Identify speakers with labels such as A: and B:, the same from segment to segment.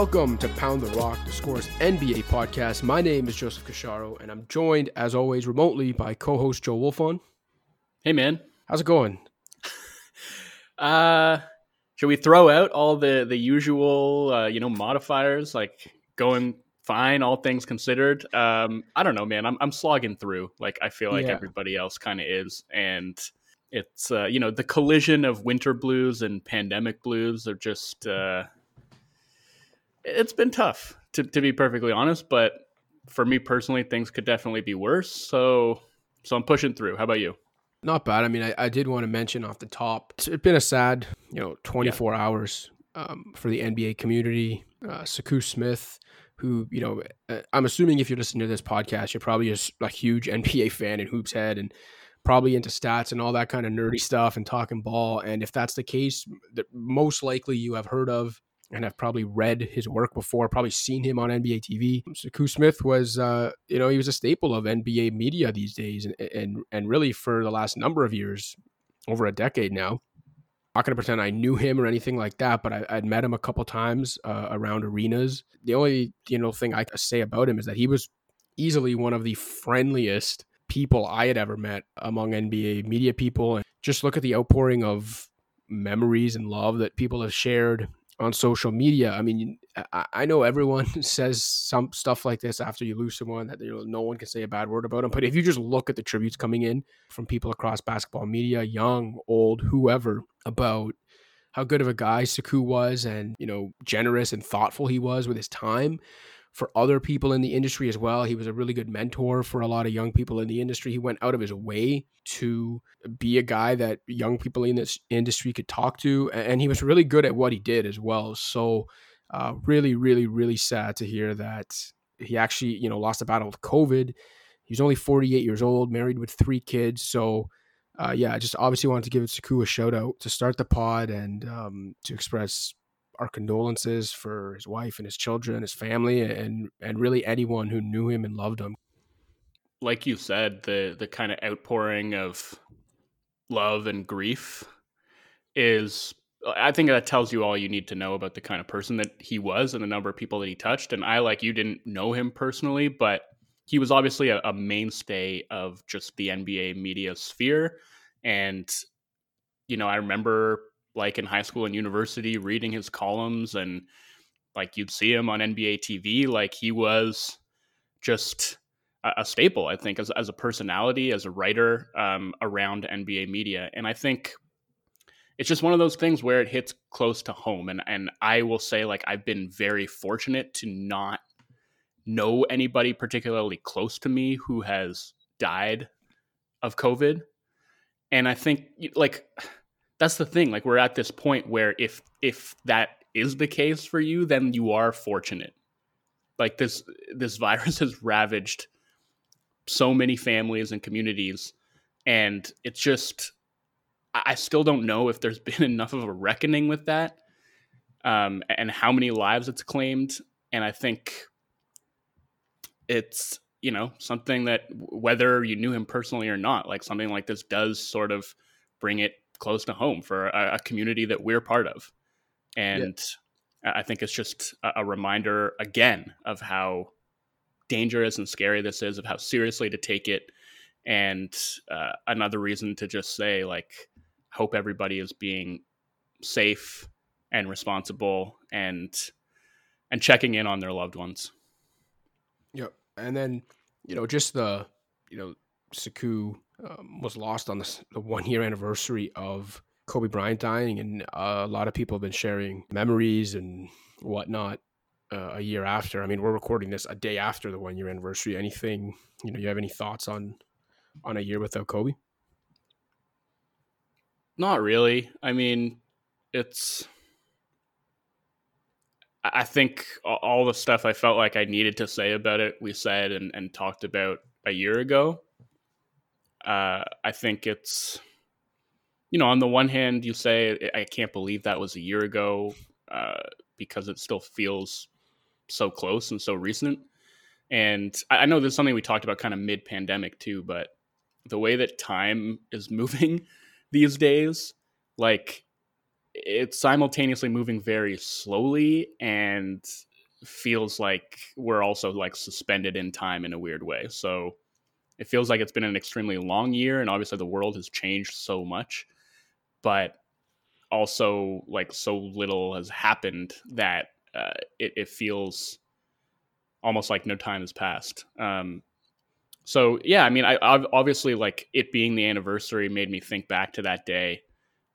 A: Welcome to Pound the Rock, the Scores NBA podcast. My name is Joseph Casciaro, and I'm joined, as always, remotely by co-host Joe Wolfson.
B: Hey, man.
A: How's it going?
B: uh, should we throw out all the the usual, uh, you know, modifiers like going fine, all things considered? Um, I don't know, man. I'm I'm slogging through. Like I feel like
A: Yeah.
B: everybody else kind of is, and it's uh, you know the collision of winter blues and pandemic blues are just. Uh, it's been tough to to be perfectly honest, but for me personally, things could definitely be worse. So so I'm pushing through. How about you?
A: Not bad. I mean, I, I did want to mention off the top, it's been a sad, you know, 24 hours um, for the NBA community. Uh, Sekou Smith, who, you know, uh, I'm assuming if you're listening to this podcast, you're probably a, s- a huge NBA fan and hoops head and probably into stats and all that kind of nerdy stuff and talking ball. And if that's the case, that most likely you have heard of and I've probably read his work before, probably seen him on NBA TV. Sekou Smith was, uh, you know, he was a staple of NBA media these days, and and and really for the last number of years, over a decade now. Not gonna pretend I knew him or anything like that, but I, I'd met him a couple times uh, around arenas. The only you know thing I can say about him is that he was easily one of the friendliest people I had ever met among NBA media people, and just look at the outpouring of memories and love that people have shared on social media. I mean, I, know everyone says some stuff like this after you lose someone that you know no one can say a bad word about them. But if you just look at the tributes coming in from people across basketball media, young, old, whoever, about how good of a guy Sekou was, and you know, generous and thoughtful he was with his time for other people in the industry as well. He was a really good mentor for a lot of young people in the industry. He went out of his way to be a guy that young people in this industry could talk to, and he was really good at what he did as well. So, uh, really, really, really sad to hear that he actually, you know, lost a battle with COVID. He was only 48 years old, married with three kids. So, uh, yeah, I just obviously wanted to give Sekou a shout out to start the pod and um, to express our condolences for his wife and his children, his family, and and really anyone who knew him and loved him.
B: like you said, the the kind of outpouring of love and grief is I think that tells you all you need to know about the kind of person that he was and the number of people that he touched. And I like you didn't know him personally, but he was obviously a, a mainstay of just the NBA media sphere. And you know, I remember like in high school and university reading his columns and like you'd see him on NBA TV like he was just a, a staple, I think, as, as a personality, as a writer um, around NBA media. And I think it's just one of those things where it hits close to home. And, and I will say, like, I've been very fortunate to not know anybody particularly close to me who has died of COVID. And I think, like, that's the thing. Like, we're at this point where if if that is the case for you, then you are fortunate like this this virus has ravaged so many families and communities and it's just i still don't know if there's been enough of a reckoning with that um, and how many lives it's claimed and i think it's you know something that whether you knew him personally or not like something like this does sort of bring it close to home for a, a community that we're part of and I I think it's just a, a reminder again of how dangerous and scary this is, of how seriously to take it, and uh, another reason to just say like, hope everybody is being safe and responsible and and checking in on their loved ones.
A: Yep. And then, you know, just the, you know, Sekou um, was lost on the, the one year anniversary of Kobe Bryant dying, and uh, a lot of people have been sharing memories and whatnot uh, a year after. I mean, we're recording this a day after the one year anniversary. Anything, you know, you have any thoughts on on a year without Kobe?
B: Not really. I mean, it's. I think all the stuff I felt like I needed to say about it, we said and, and talked about a year ago. Uh, I think it's, you know, on the one hand, you say, I can't believe that was a year ago uh, because it still feels so close and so recent. And I, know this is something we talked about kind of mid pandemic too, but the way that time is moving these days, like it's simultaneously moving very slowly and feels like we're also like suspended in time in a weird way. So it feels like it's been an extremely long year, and obviously the world has changed so much, but also like so little has happened that uh, it, it, feels almost like no time has passed. Um, so yeah, I mean, I I've obviously like it being the anniversary made me think back to that day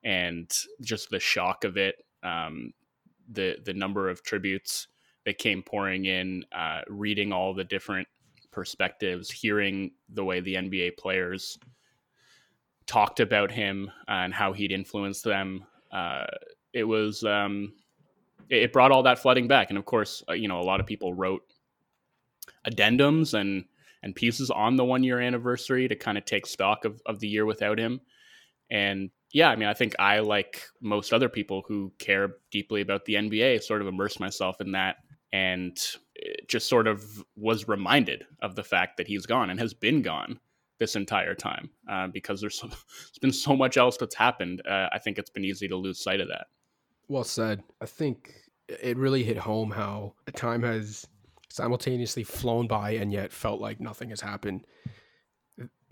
B: and just the shock of it. Um, the the number of tributes that came pouring in, uh, reading all the different perspectives, hearing the way the NBA players talked about him and how he'd influenced them. Uh, it was um, it brought all that flooding back, and of course, uh, you know, a lot of people wrote addendums and and pieces on the one year anniversary to kind of take stock of, of the year without him. And yeah, I mean, I think I, like most other people who care deeply about the NBA, sort of immersed myself in that and just sort of was reminded of the fact that he's gone and has been gone this entire time uh, because there's, so, there's been so much else that's happened. Uh, I think it's been easy to lose sight of that.
A: Well said. I think it really hit home how time has simultaneously flown by and yet felt like nothing has happened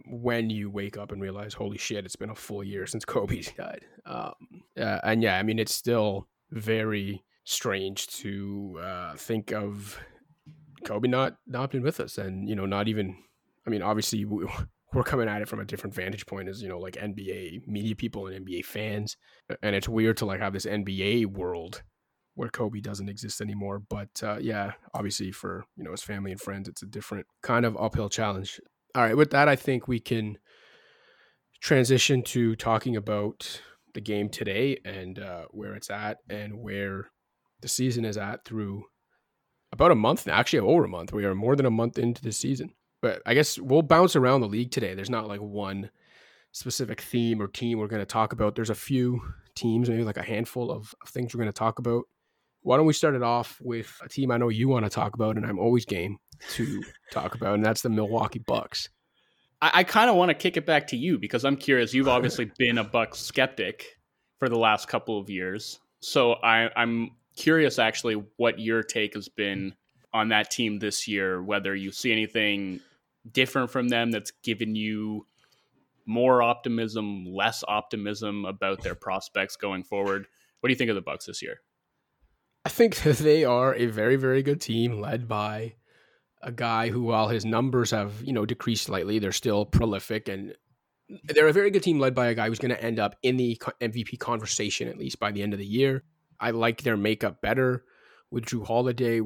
A: when you wake up and realize, holy shit, it's been a full year since Kobe's died. Um, uh, and yeah, I mean, it's still very strange to uh, think of Kobe not not been with us, and you know, not even. I mean, obviously, we, we're coming at it from a different vantage point as you know, like NBA media people and NBA fans, and it's weird to like have this NBA world where Kobe doesn't exist anymore. But uh, yeah, obviously for you know his family and friends, it's a different kind of uphill challenge. All right, with that, I think we can transition to talking about the game today and uh, where it's at and where the season is at through about a month now. Actually, over a month. We are more than a month into the season. But I guess we'll bounce around the league today. There's not like one specific theme or team we're going to talk about. There's a few teams, maybe like a handful of, of things we're going to talk about. Why don't we start it off with a team I know you want to talk about, and I'm always game to talk about, and that's the Milwaukee Bucks.
B: I, I kind of want to kick it back to you because I'm curious. You've obviously been a Bucks skeptic for the last couple of years, so I, I'm curious actually what your take has been on that team this year. Whether you see anything different from them that's given you more optimism, less optimism about their prospects going forward. What do you think of the Bucks this year?
A: I think that they are a very, very good team led by a guy who, while his numbers have, you know, decreased slightly, they're still prolific and they're a very good team led by a guy who's going to end up in the MVP conversation at least by the end of the year. I like their makeup better with Jrue Holiday.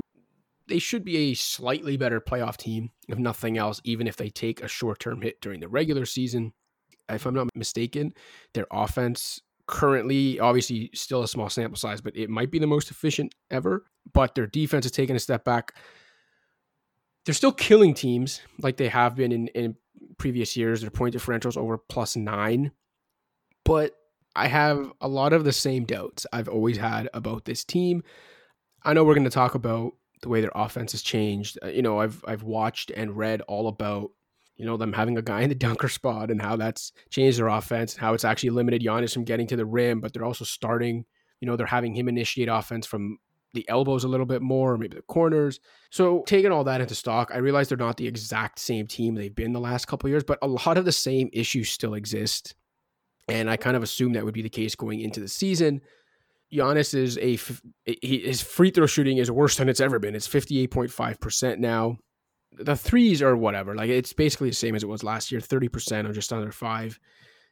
A: They should be a slightly better playoff team, if nothing else, even if they take a short term hit during the regular season. If I'm not mistaken, their offense currently obviously still a small sample size, but it might be the most efficient ever. But their defense has taken a step back. They're still killing teams like they have been in, in previous years. Their point differentials over plus nine. But I have a lot of the same doubts I've always had about this team. I know we're going to talk about the way their offense has changed. Uh, you know, I've I've watched and read all about you know, them having a guy in the dunker spot and how that's changed their offense, and how it's actually limited Giannis from getting to the rim, but they're also starting, you know, they're having him initiate offense from the elbows a little bit more, maybe the corners. So taking all that into stock, I realize they're not the exact same team they've been the last couple years, but a lot of the same issues still exist. And I kind of assume that would be the case going into the season. Giannis is a his free throw shooting is worse than it's ever been. It's 58.5% now the threes are whatever. Like it's basically the same as it was last year, 30% or just under five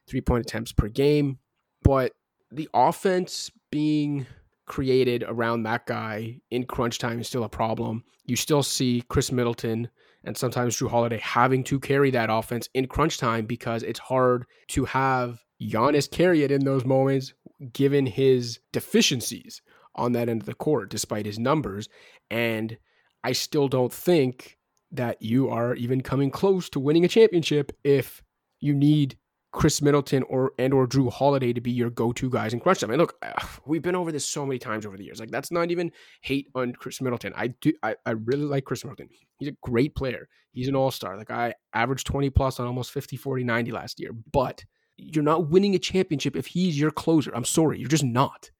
A: three point attempts per game. But the offense being created around that guy in crunch time is still a problem. You still see Khris Middleton and sometimes Jrue Holiday having to carry that offense in crunch time because it's hard to have Giannis carry it in those moments given his deficiencies on that end of the court, despite his numbers. And I still don't think that you are even coming close to winning a championship if you need Khris Middleton or and or Jrue Holiday to be your go-to guys in crunch time. And look, we've been over this so many times over the years. Like that's not even hate on Khris Middleton. I do I, I really like Khris Middleton. He's a great player. He's an all-star. Like I averaged 20 plus on almost 50, 40, 90 last year. But you're not winning a championship if he's your closer. I'm sorry, you're just not.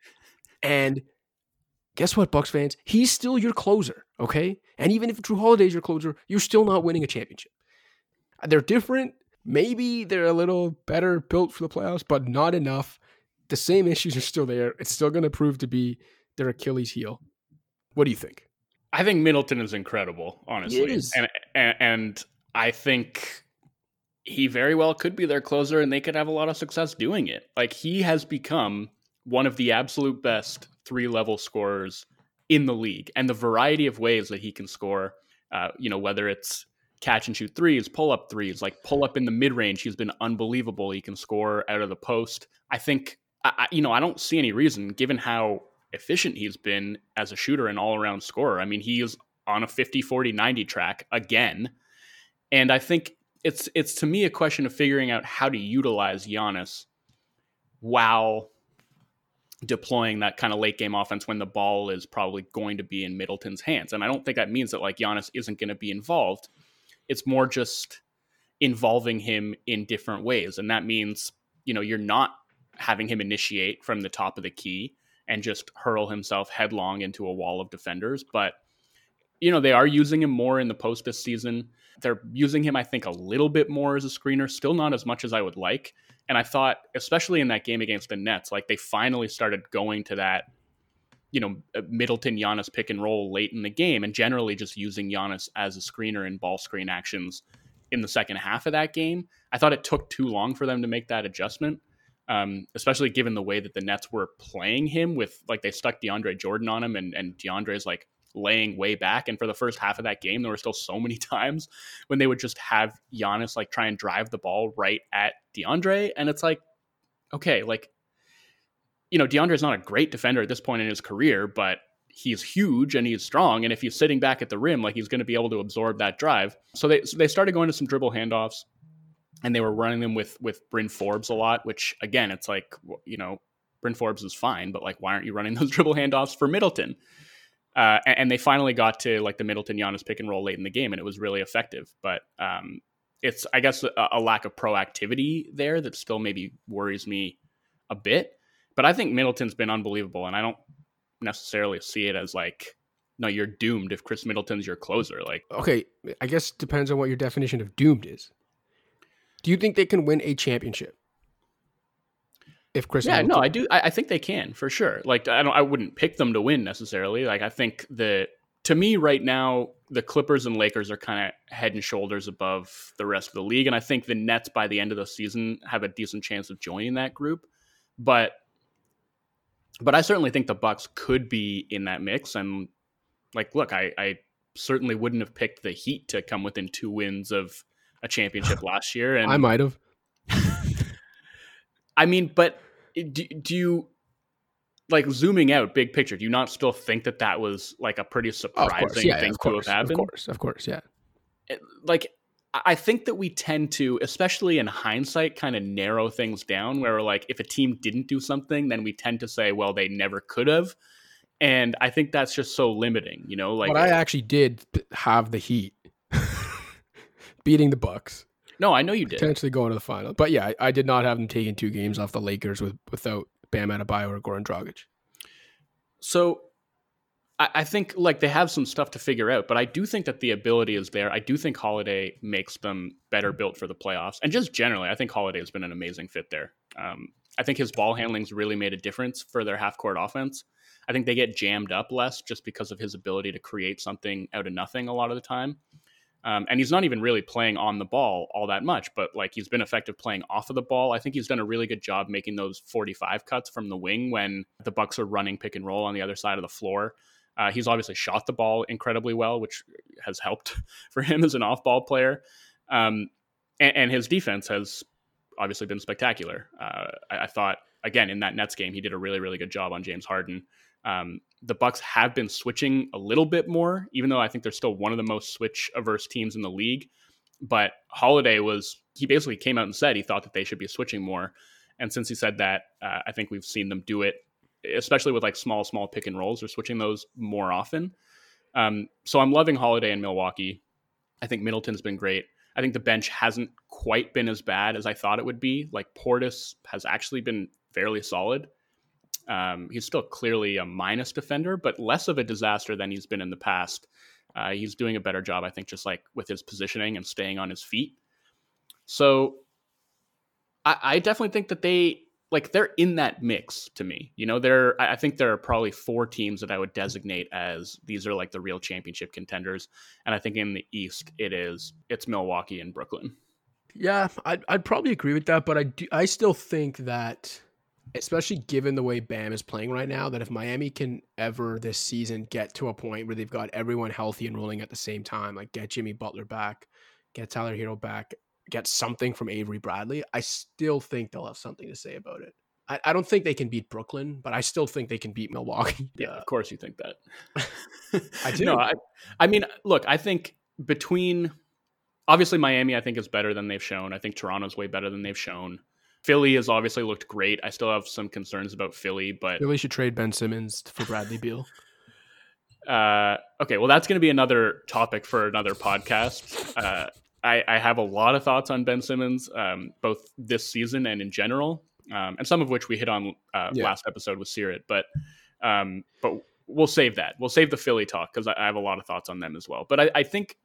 A: And guess what, Bucks fans? He's still your closer, okay? And even if Jrue Holiday's your closer, you're still not winning a championship. They're different. Maybe they're a little better built for the playoffs, but not enough. The same issues are still there. It's still going to prove to be their Achilles heel. What do you think?
B: I think Middleton is incredible, honestly. And, and and I think he very well could be their closer and they could have a lot of success doing it. Like he has become one of the absolute best three level scorers in the league and the variety of ways that he can score, uh, you know, whether it's catch and shoot threes, pull up threes, like pull up in the mid range. He's been unbelievable. He can score out of the post. I think, I, you know, I don't see any reason given how efficient he's been as a shooter and all around scorer. I mean, he is on a 50, 40, 90 track again. And I think it's it's to me a question of figuring out how to utilize Giannis while deploying that kind of late game offense when the ball is probably going to be in Middleton's hands. And I don't think that means that like Giannis isn't going to be involved. It's more just involving him in different ways. And that means, you know, you're not having him initiate from the top of the key and just hurl himself headlong into a wall of defenders, but you know, they are using him more in the post this season. They're using him, I think, a little bit more as a screener, still not as much as I would like. And I thought, especially in that game against the Nets, like they finally started going to that, you know, uh, Middleton Giannis pick and roll late in the game, and generally just using Giannis as a screener in ball screen actions in the second half of that game. I thought it took too long for them to make that adjustment, um, especially given the way that the Nets were playing him with like they stuck DeAndre Jordan on him, and and DeAndre's like laying way back. And for the first half of that game, there were still so many times when they would just have Giannis like try and drive the ball right at DeAndre. And it's like, okay, like, you know, DeAndre is not a great defender at this point in his career, but he's huge and he's strong. And if he's sitting back at the rim, like he's going to be able to absorb that drive. So they, so they started going to some dribble handoffs and they were running them with, with Bryn Forbes a lot, which again, it's like, you know, Bryn Forbes is fine, but like, why aren't you running those dribble handoffs for Middleton? Uh, and, they finally got to like the Middleton Giannis pick and roll late in the game, and it was really effective. But um, it's I guess a, a, lack of proactivity there that still maybe worries me a bit. But I think Middleton's been unbelievable, and I don't necessarily see it as like no, you're doomed if Khris Middleton's your closer. Like
A: okay, I guess depends on what your definition of doomed is. Do you think they can win a championship? If Khris.
B: Yeah, no, I do. I, I, think they can for sure. Like I don't. I wouldn't pick them to win necessarily. Like I think the to me right now the Clippers and Lakers are kind of head and shoulders above the rest of the league, and I think the Nets by the end of the season have a decent chance of joining that group. But but I certainly think the Bucks could be in that mix. And like, look, I, I certainly wouldn't have picked the Heat to come within two wins of a championship last year. And
A: I might have.
B: I mean, but do, do you like zooming out big picture do you not still think that that was like a pretty surprising yeah, thing to
A: course,
B: have happened?
A: of course of course yeah.
B: It, like i think that we tend to especially in hindsight kind of narrow things down where like if a team didn't do something then we tend to say well they never could have. And i think that's just so limiting you know like
A: but i actually did have the heat beating the bucks
B: no, I know you did.
A: Potentially going to the final. But yeah, I, I, did not have them taking two games off the Lakers with without Bam Adebayo or Goran Dragic.
B: So I, I think like they have some stuff to figure out, but I do think that the ability is there. I do think Holiday makes them better built for the playoffs. And just generally, I think Holiday has been an amazing fit there. Um, I think his ball handling's really made a difference for their half court offense. I think they get jammed up less just because of his ability to create something out of nothing a lot of the time. Um, and he's not even really playing on the ball all that much, but like he's been effective playing off of the ball. I think he's done a really good job making those 45 cuts from the wing when the Bucks are running pick and roll on the other side of the floor. Uh, he's obviously shot the ball incredibly well, which has helped for him as an off-ball player. Um, and, and, his defense has obviously been spectacular. Uh, I, I, thought again in that Nets game he did a really really good job on James Harden. Um, the Bucks have been switching a little bit more, even though I think they're still one of the most switch averse teams in the league. But Holiday was he basically came out and said he thought that they should be switching more. And since he said that, uh, I think we've seen them do it, especially with like small, small pick and rolls. They're switching those more often. Um, so I'm loving Holiday in Milwaukee. I think Middleton's been great. I think the bench hasn't quite been as bad as I thought it would be. Like Portis has actually been fairly solid. Um, he's still clearly a minus defender, but less of a disaster than he's been in the past. Uh, he's doing a better job, I think, just like with his positioning and staying on his feet. So I, I definitely think that they like they're in that mix to me. You know, there I think there are probably four teams that I would designate as these are like the real championship contenders. And I think in the East it is it's Milwaukee and Brooklyn.
A: Yeah, I'd, I'd probably agree with that, but I do, I still think that especially given the way Bam is playing right now, that if Miami can ever this season get to a point where they've got everyone healthy and rolling at the same time, like get Jimmy Butler back, get Tyler Herro back, get something from Avery Bradley, I still think they'll have something to say about it. I, I don't think they can beat Brooklyn, but I still think they can beat Milwaukee.
B: Yeah, of uh, course you think that.
A: I do.
B: No, I, I mean, look, I think between obviously Miami, I think is better than they've shown. I think Toronto's way better than they've shown. Philly has obviously looked great. I still have some concerns about Philly, but
A: Philly should trade Ben Simmons for Bradley Beal.
B: Uh, okay, well, that's going to be another topic for another podcast. Uh, I, I, have a lot of thoughts on Ben Simmons, um, both this season and in general, um, and some of which we hit on uh, yeah. last episode with Seerat. But um, but we'll save that. We'll save the Philly talk because I, I, have a lot of thoughts on them as well. But I, I think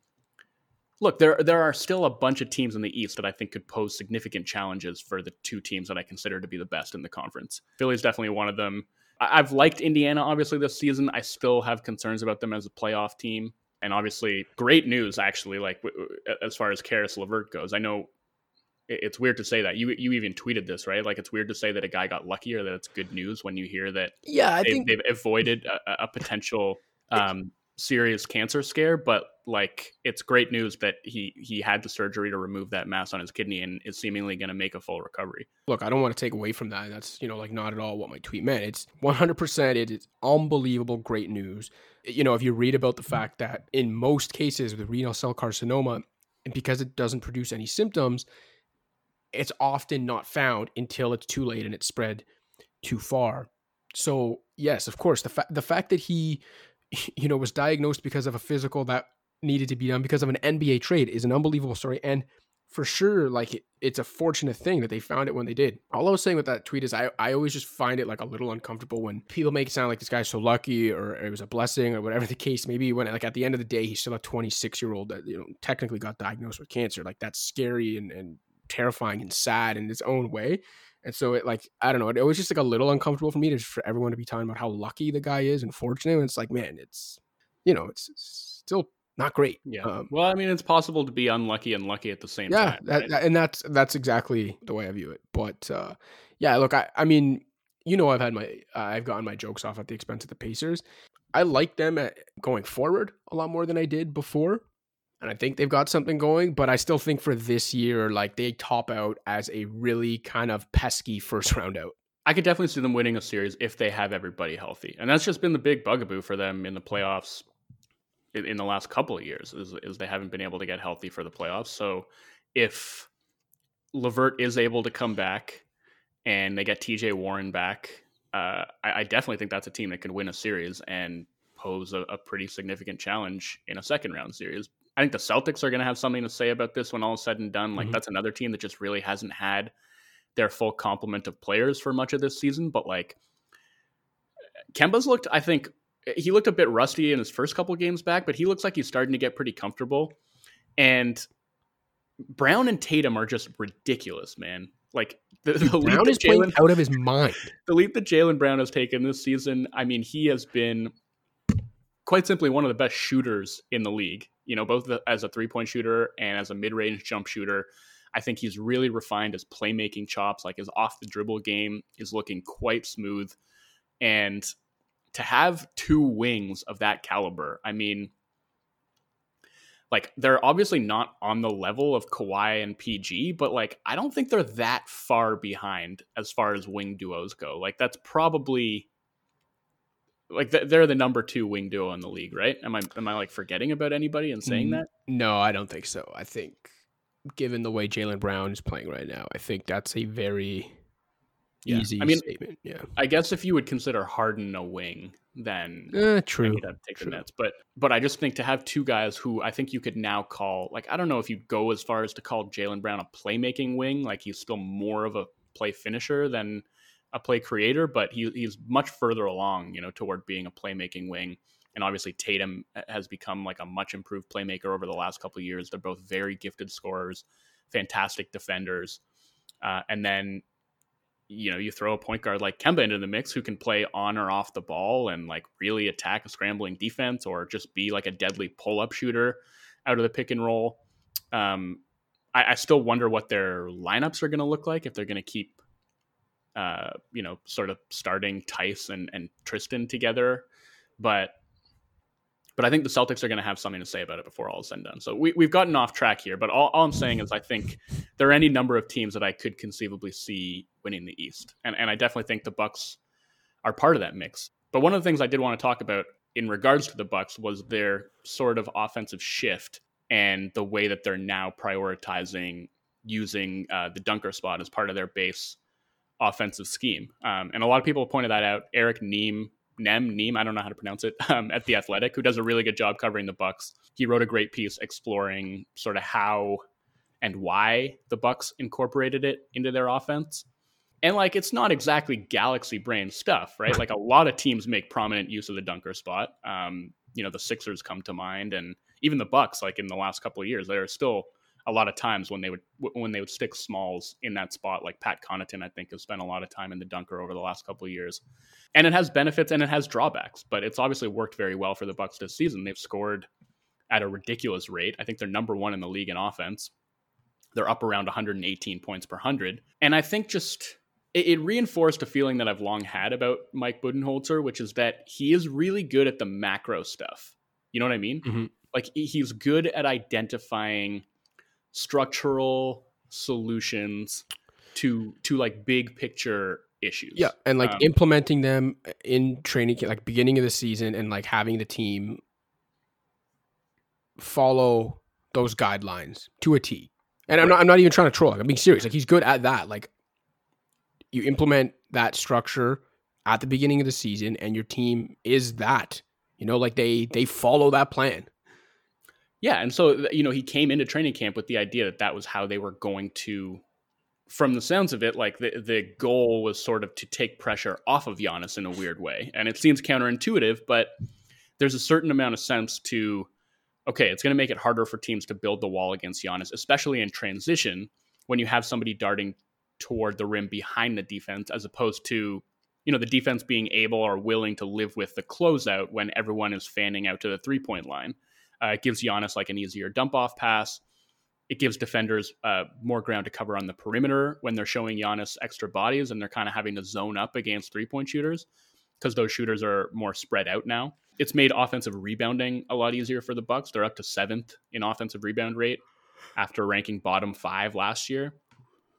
B: look, there there are still a bunch of teams in the East that I think could pose significant challenges for the two teams that I consider to be the best in the conference. Philly's definitely one of them. I've liked Indiana obviously this season. I still have concerns about them as a playoff team. And obviously, great news actually, like as far as Caris LeVert goes. I know it's weird to say that you you even tweeted this right like it's weird to say that a guy got lucky or that it's good news when you hear that
A: yeah
B: I
A: they, think
B: they've avoided a, a potential um, serious cancer scare, but like it's great news that he he had the surgery to remove that mass on his kidney and is seemingly going to make a full recovery.
A: Look, I don't want to take away from that. That's you know like not at all what my tweet meant. It's 100%. It is unbelievable great news. You know, if you read about the fact that in most cases with renal cell carcinoma, and because it doesn't produce any symptoms, it's often not found until it's too late and it's spread too far. So yes, of course, the fact the fact that he you know, was diagnosed because of a physical that needed to be done because of an NBA trade is an unbelievable story. And for sure, like it, it's a fortunate thing that they found it when they did. All I was saying with that tweet is I, I always just find it like a little uncomfortable when people make it sound like this guy's so lucky or it was a blessing or whatever the case may be. When like at the end of the day, he's still a 26 year old that you know technically got diagnosed with cancer. Like that's scary and, and terrifying and sad in its own way. And so it like I don't know, it was just like a little uncomfortable for me to for everyone to be talking about how lucky the guy is and fortunate. And it's like, man, it's you know, it's, it's still not great.
B: Yeah. Um, well, I mean, it's possible to be unlucky and lucky at the same
A: yeah,
B: time.
A: Yeah,
B: right?
A: that, and that's that's exactly the way I view it. But uh, yeah, look, I I mean, you know, I've had my uh, I've gotten my jokes off at the expense of the Pacers. I like them at going forward a lot more than I did before and I think they've got something going, but I still think for this year, like they top out as a really kind of pesky first round out.
B: I could definitely see them winning a series if they have everybody healthy, and that's just been the big bugaboo for them in the playoffs in, in the last couple of years. Is, is they haven't been able to get healthy for the playoffs. So if LeVert is able to come back and they get TJ Warren back, uh, I, I, definitely think that's a team that could win a series and pose a, a pretty significant challenge in a second round series I think the Celtics are going to have something to say about this when all is said and done. Like mm-hmm. that's another team that just really hasn't had their full complement of players for much of this season. But like Kemba's looked, I think he looked a bit rusty in his first couple games back, but he looks like he's starting to get pretty comfortable. And Brown and Tatum are just ridiculous, man. Like
A: the, the Brown is playing out of his mind.
B: The leap that Jaylen Brown has taken this season, I mean, he has been quite simply one of the best shooters in the league you know, both as a three point shooter and as a mid range jump shooter. I think he's really refined his playmaking chops. Like his off the dribble game is looking quite smooth. And to have two wings of that caliber, I mean, like they're obviously not on the level of Kawhi and PG, but like I don't think they're that far behind as far as wing duos go. Like that's probably like they're the number two wing duo in the league, right? Am I am I like forgetting about anybody and saying that?
A: No, I don't think so. I think given the way Jaylen Brown is playing right now, I think that's a very yeah. easy I mean, statement. Yeah,
B: I guess if you would consider Harden a wing, then
A: uh, true.
B: You'd have to take true. the Nets, but but I just think to have two guys who I think you could now call like I don't know if you go as far as to call Jaylen Brown a playmaking wing, like he's still more of a play finisher than a play creator, but he, he's much further along, you know, toward being a playmaking wing. And obviously, Tatum has become like a much improved playmaker over the last couple of years. They're both very gifted scorers, fantastic defenders. Uh, and then, you know, you throw a point guard like Kemba into the mix who can play on or off the ball and like really attack a scrambling defense or just be like a deadly pull up shooter out of the pick and roll. Um, I, I still wonder what their lineups are going to look like if they're going to keep, uh, you know, sort of starting Theis and, and Tristan together. But but I think the Celtics are going to have something to say about it before all is said and done. So we, we've gotten off track here, but all, all, I'm saying is I think there are any number of teams that I could conceivably see winning the East, and and I definitely think the Bucks are part of that mix. But one of the things I did want to talk about in regards to the Bucks was their sort of offensive shift and the way that they're now prioritizing using uh, the dunker spot as part of their base offensive scheme. Um, and a lot of people pointed that out. Eric Neem, Nem, Neem, I don't know how to pronounce it, um, at the Athletic, who does a really good job covering the Bucks. He wrote a great piece exploring sort of how and why the Bucks incorporated it into their offense. And like it's not exactly galaxy brain stuff, right? Like a lot of teams make prominent use of the dunker spot. Um, you know, the Sixers come to mind, and even the Bucks. Like in the last couple of years, there are still a lot of times when they would when they would stick Smalls in that spot. Like Pat Connaughton, I think, has spent a lot of time in the dunker over the last couple of years, and it has benefits and it has drawbacks. But it's obviously worked very well for the Bucks this season. They've scored at a ridiculous rate. I think they're number one in the league in offense. They're up around 118 points per hundred, and I think just it, it reinforced a feeling that I've long had about Mike Budenholzer, which is that he is really good at the macro stuff. You know what I mean? Mm-hmm. Like he's good at identifying structural solutions to to like big picture issues.
A: Yeah, and like um, implementing them in training, like beginning of the season, and like having the team follow those guidelines to a T. And right. I'm not I'm not even trying to troll. Like, I'm being serious. Like he's good at that. Like you implement that structure at the beginning of the season and your team is that you know like they they follow that plan
B: yeah and so you know he came into training camp with the idea that that was how they were going to from the sounds of it like the the goal was sort of to take pressure off of Giannis in a weird way and it seems counterintuitive but there's a certain amount of sense to okay it's going to make it harder for teams to build the wall against Giannis especially in transition when you have somebody darting toward the rim behind the defense as opposed to you know the defense being able or willing to live with the closeout when everyone is fanning out to the three point line. Uh, it gives Giannis like an easier dump off pass. It gives defenders uh, more ground to cover on the perimeter when they're showing Giannis extra bodies and they're kind of having to zone up against three point shooters because those shooters are more spread out now. It's made offensive rebounding a lot easier for the Bucks. They're up to seventh in offensive rebound rate after ranking bottom five last year.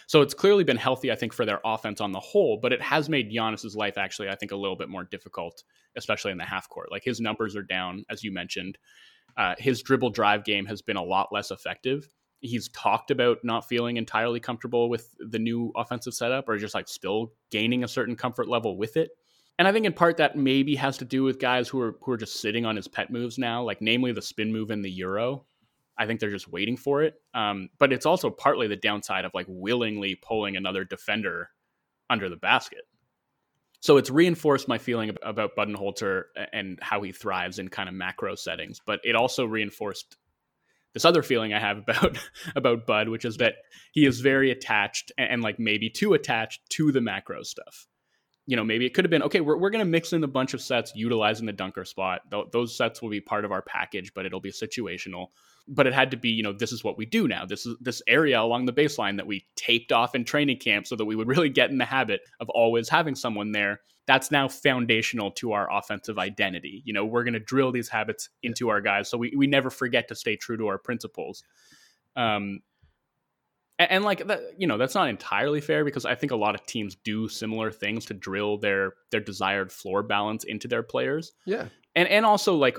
B: So it's clearly been healthy, I think, for their offense on the whole, but it has made Giannis's life actually, I think, a little bit more difficult, especially in the half court. Like his numbers are down, as you mentioned. Uh, his dribble drive game has been a lot less effective. He's talked about not feeling entirely comfortable with the new offensive setup or just like still gaining a certain comfort level with it. And I think in part that maybe has to do with guys who are who are just sitting on his pet moves now, like namely the spin move and the Euro. I think they're just waiting for it. Um, but it's also partly the downside of like willingly pulling another defender under the basket. So it's reinforced my feeling about Budenholzer and how he thrives in kind of macro settings. But it also reinforced this other feeling I have about about Bud, which is that he is very attached and, and like maybe too attached to the macro stuff you know, maybe it could have been okay. We're, we're going to mix in a bunch of sets utilizing the dunker spot. Th- those sets will be part of our package, but it'll be situational. But it had to be, you know, this is what we do now. This is this area along the baseline that we taped off in training camp so that we would really get in the habit of always having someone there. That's now foundational to our offensive identity. You know, we're going to drill these habits into our guys so we, we never forget to stay true to our principles. Um, and, and like that, you know, that's not entirely fair because I think a lot of teams do similar things to drill their their desired floor balance into their players.
A: Yeah,
B: and and also like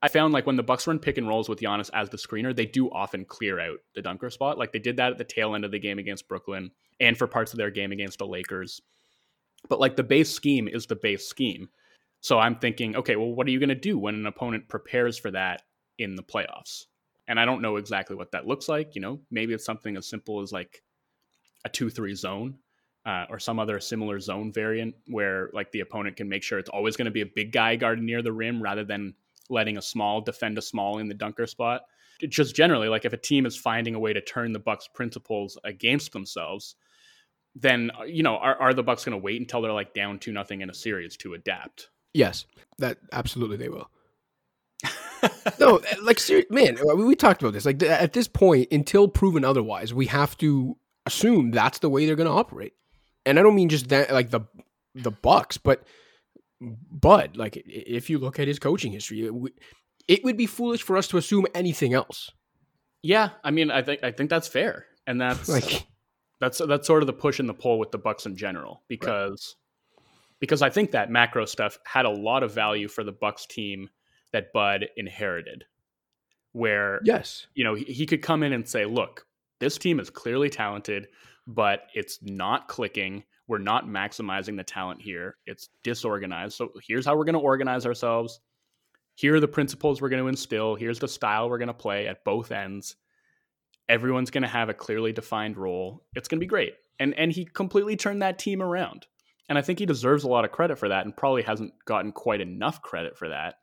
B: I found like when the Bucks run pick and rolls with Giannis as the screener, they do often clear out the dunker spot. Like they did that at the tail end of the game against Brooklyn and for parts of their game against the Lakers. But like the base scheme is the base scheme. So I'm thinking, okay, well, what are you going to do when an opponent prepares for that in the playoffs? And I don't know exactly what that looks like. You know, maybe it's something as simple as like a two three zone. uh, or some other similar zone variant where like the opponent can make sure it's always going to be a big guy guarded near the rim rather than letting a small defend a small in the dunker spot. Just generally, like if a team is finding a way to turn the Bucks' principles against themselves, then uh, you know are, are the Bucks going to wait until they're like down two nothing in a series to adapt?
A: Yes, that absolutely they will. no, like man, uh, we talked about this. Like at this point, until proven otherwise, we have to assume that's the way they're going to operate and I don't mean just that like the the Bucks, but Bud. Like if you look at his coaching history, it, it would be foolish for us to assume anything else.
B: Yeah, I mean, I think I think that's fair, and that's like that's that's sort of the push and the pull with the Bucks in general because right. because I think that macro stuff had a lot of value for the Bucks team that Bud inherited, where
A: yes,
B: you know he, he could come in and say, look, this team is clearly talented but it's not clicking. We're not maximizing the talent here. It's disorganized. So here's how we're going to organize ourselves. Here are the principles we're going to instill. Here's the style we're going to play at both ends. Everyone's going to have a clearly defined role. It's going to be great. And and he completely turned that team around. And I think he deserves a lot of credit for that and probably hasn't gotten quite enough credit for that.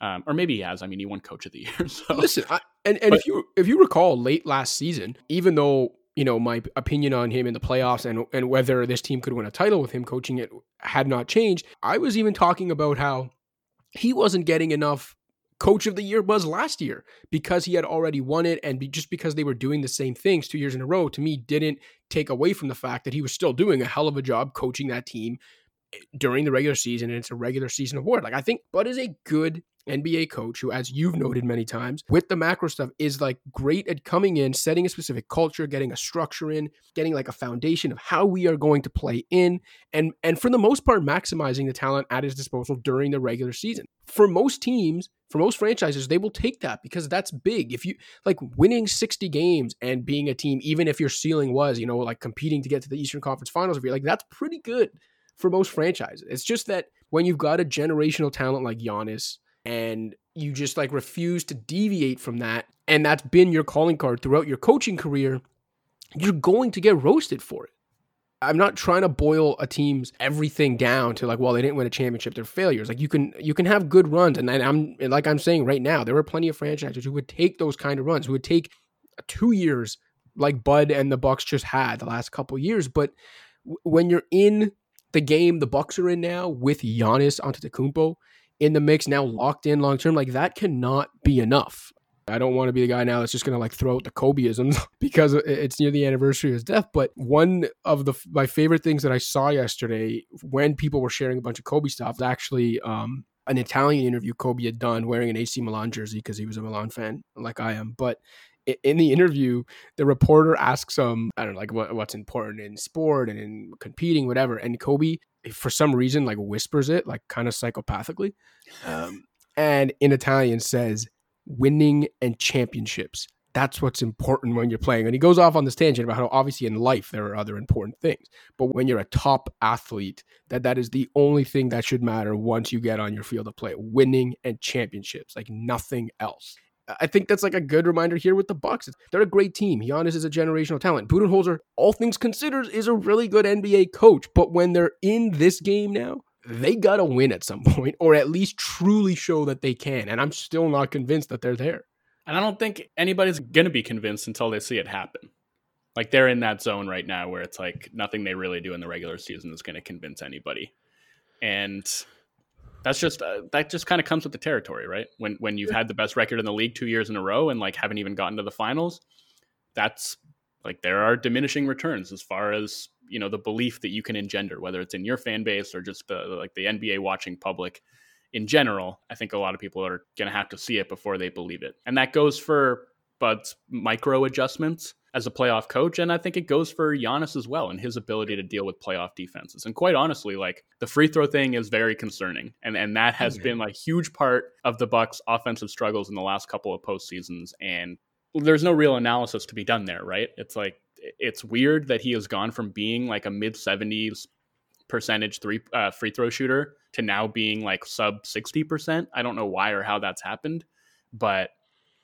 B: Um, or maybe he has. I mean, he won Coach of the Year. So
A: listen, I, and and but, if you if you recall, late last season, even though you know, my opinion on him in the playoffs and and whether this team could win a title with him coaching it had not changed. I was even talking about how he wasn't getting enough coach of the year buzz last year because he had already won it and be, just because they were doing the same things two years in a row to me didn't take away from the fact that he was still doing a hell of a job coaching that team during the regular season and it's a regular season award. Like I think Bud is a good NBA coach who, as you've noted many times, with the macro stuff, is like great at coming in, setting a specific culture, getting a structure in, getting like a foundation of how we are going to play in, and and for the most part, maximizing the talent at his disposal during the regular season. For most teams, for most franchises, they will take that because that's big. If you like winning 60 games and being a team, even if your ceiling was, you know, like competing to get to the Eastern Conference Finals, if you're like, that's pretty good for most franchises. It's just that when you've got a generational talent like Giannis, and you just like refuse to deviate from that and that's been your calling card throughout your coaching career you're going to get roasted for it i'm not trying to boil a team's everything down to like well they didn't win a championship they're failures like you can you can have good runs and i'm like i'm saying right now there are plenty of franchises who would take those kind of runs who would take two years like bud and the bucks just had the last couple years but when you're in the game the bucks are in now with Giannis Antetokounmpo in the mix now locked in long term, like that cannot be enough. I don't want to be the guy now that's just going to like throw out the Kobeisms because it's near the anniversary of his death. But one of the my favorite things that I saw yesterday when people were sharing a bunch of Kobe stuff was actually um, an Italian interview Kobe had done wearing an AC Milan jersey because he was a Milan fan like I am. But in the interview, the reporter asks him, I don't know, like what, what's important in sport and in competing, whatever. And Kobe, for some reason, like whispers it, like kind of psychopathically, um, and in Italian says, "Winning and championships." That's what's important when you're playing. And he goes off on this tangent about how obviously in life there are other important things, but when you're a top athlete, that that is the only thing that should matter once you get on your field of play: winning and championships, like nothing else. I think that's like a good reminder here with the Bucks. They're a great team. Giannis is a generational talent. Budenholzer, all things considered, is a really good NBA coach. But when they're in this game now, they gotta win at some point, or at least truly show that they can. And I'm still not convinced that they're there.
B: And I don't think anybody's gonna be convinced until they see it happen. Like they're in that zone right now where it's like nothing they really do in the regular season is gonna convince anybody. And that's just uh, that just kind of comes with the territory, right? When when you've had the best record in the league two years in a row and like haven't even gotten to the finals, that's like there are diminishing returns as far as you know the belief that you can engender, whether it's in your fan base or just the like the NBA watching public in general. I think a lot of people are going to have to see it before they believe it, and that goes for Bud's micro adjustments as a playoff coach. And I think it goes for Giannis as well and his ability to deal with playoff defenses. And quite honestly, like the free throw thing is very concerning. And and that has mm-hmm. been a huge part of the Bucks offensive struggles in the last couple of postseasons. And there's no real analysis to be done there, right? It's like it's weird that he has gone from being like a mid 70s percentage three uh, free throw shooter to now being like sub 60%. I don't know why or how that's happened, but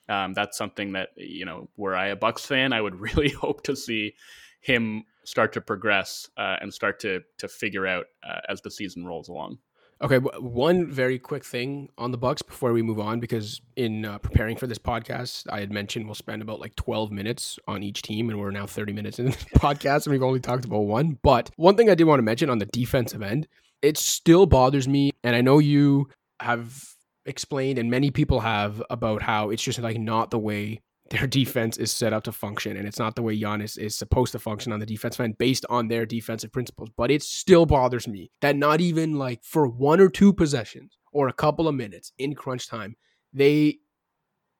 B: um, that's something that you know, were I a Bucks fan, I would really hope to see him start to progress uh, and start to to figure out uh, as the season rolls along.
A: Okay, one very quick thing on the Bucks before we move on, because in uh, preparing for this podcast, I had mentioned we'll spend about like 12 minutes on each team, and we're now 30 minutes in the podcast, and we've only talked about one. But one thing I did want to mention on the defensive end, it still bothers me, and I know you have explained, and many people have about how it's just like not the way their defense is set up to function, and it's not the way Giannis is supposed to function on the defense end based on their defensive principles. But it still bothers me that not even like for one or two possessions or a couple of minutes in crunch time, they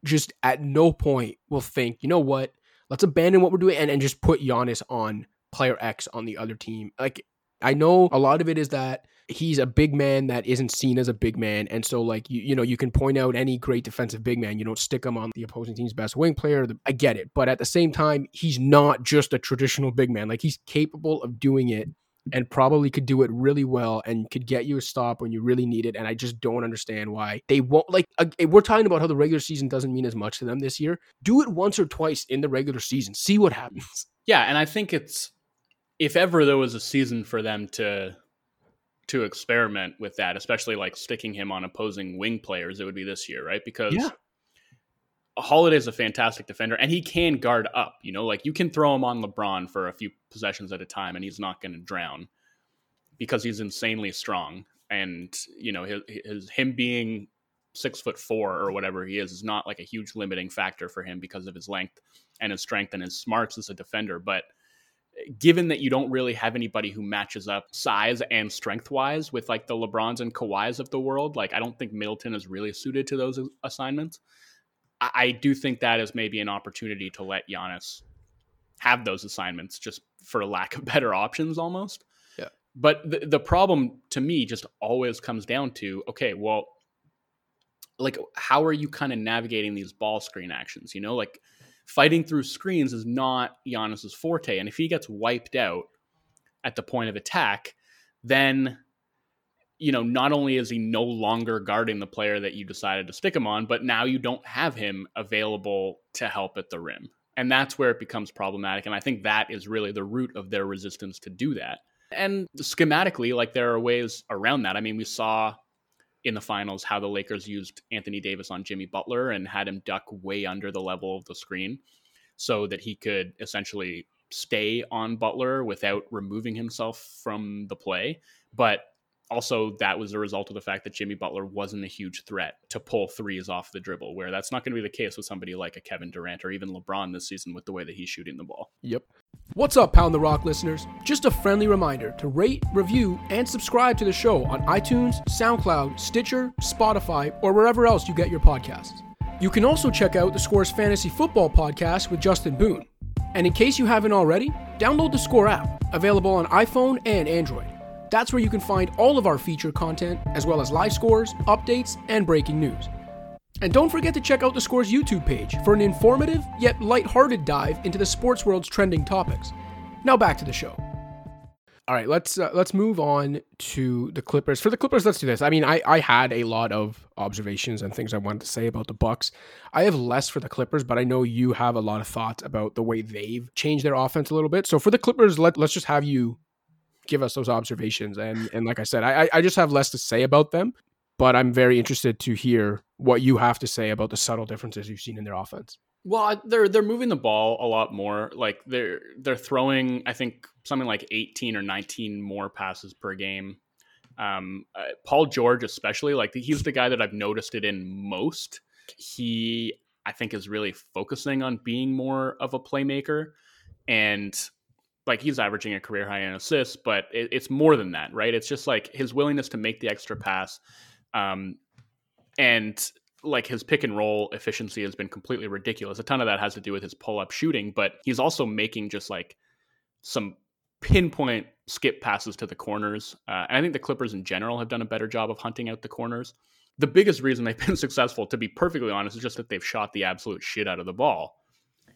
A: just at no point will think, you know what, let's abandon what we're doing and, and just put Giannis on player X on the other team. Like I know a lot of it is that he's a big man that isn't seen as a big man. And so, like, you, you know, you can point out any great defensive big man. You don't stick him on the opposing team's best wing player. I get it. But at the same time, he's not just a traditional big man. Like, he's capable of doing it and probably could do it really well and could get you a stop when you really need it. And I just don't understand why they won't. Like, eh, we're talking about how the regular season doesn't mean as much to them this year. Do it once or twice in the regular season, see what happens.
B: Yeah. And I think it's, if ever there was a season for them to to experiment with that, especially like sticking him on opposing wing players, it would be this year, right? Because yeah. Holiday is a fantastic defender and he can guard up. You know, like you can throw him on LeBron for a few possessions at a time and he's not going to drown because he's insanely strong. And you know, his, his him being six foot four or whatever he is is not like a huge limiting factor for him because of his length and his strength and his smarts as a defender. But given that you don't really have anybody who matches up size and strength wise with like the LeBrons and Kawhis of the world, like I don't think Middleton is really suited to those assignments. I, I do think that is maybe an opportunity to let Giannis have those assignments just for lack of better options almost.
A: Yeah.
B: But the, the problem to me just always comes down to okay, well, like how are you kind of navigating these ball screen actions? You know, like fighting through screens is not Giannis's forte. And if he gets wiped out at the point of attack, then you know, not only is he no longer guarding the player that you decided to stick him on, but now you don't have him available to help at the rim. And that's where it becomes problematic. And I think that is really the root of their resistance to do that. And schematically, like there are ways around that. I mean, we saw in the finals how the Lakers used Anthony Davis on Jimmy Butler and had him duck way under the level of the screen so that he could essentially stay on Butler without removing himself from the play. But also that was a result of the fact that Jimmy Butler wasn't a huge threat to pull threes off the dribble, where that's not going to be the case with somebody like a Kevin Durant or even LeBron this season with the way that he's shooting the ball.
A: Yep. What's up, Pound the Rock listeners? Just a friendly reminder to rate, review, and subscribe to the show on iTunes, SoundCloud, Stitcher, Spotify, or wherever else you get your podcasts. You can also check out the Scores Fantasy Football podcast with Justin Boone. And in case you haven't already, download the Score app, available on iPhone and Android. That's where you can find all of our feature content, as well as live scores, updates, and breaking news. And don't forget to check out the Scores YouTube page for an informative yet light-hearted dive into the sports world's trending topics. Now back to the show. All right, let's uh, let's move on to the Clippers. For the Clippers, let's do this. I mean, I I had a lot of observations and things I wanted to say about the Bucks. I have less for the Clippers, but I know you have a lot of thoughts about the way they've changed their offense a little bit. So for the Clippers, let let's just have you give us those observations. And and like I said, I I just have less to say about them, but I'm very interested to hear what you have to say about the subtle differences you've seen in their offense.
B: Well, they're they're moving the ball a lot more. Like they're they're throwing, I think something like 18 or 19 more passes per game. Um, uh, Paul George, especially, like he's the guy that I've noticed it in most. He, I think, is really focusing on being more of a playmaker, and like he's averaging a career high in assists, but it, it's more than that, right? It's just like his willingness to make the extra pass, um, and like his pick and roll efficiency has been completely ridiculous. A ton of that has to do with his pull up shooting, but he's also making just like some pinpoint skip passes to the corners. Uh, and I think the Clippers in general have done a better job of hunting out the corners. The biggest reason they've been successful, to be perfectly honest, is just that they've shot the absolute shit out of the ball.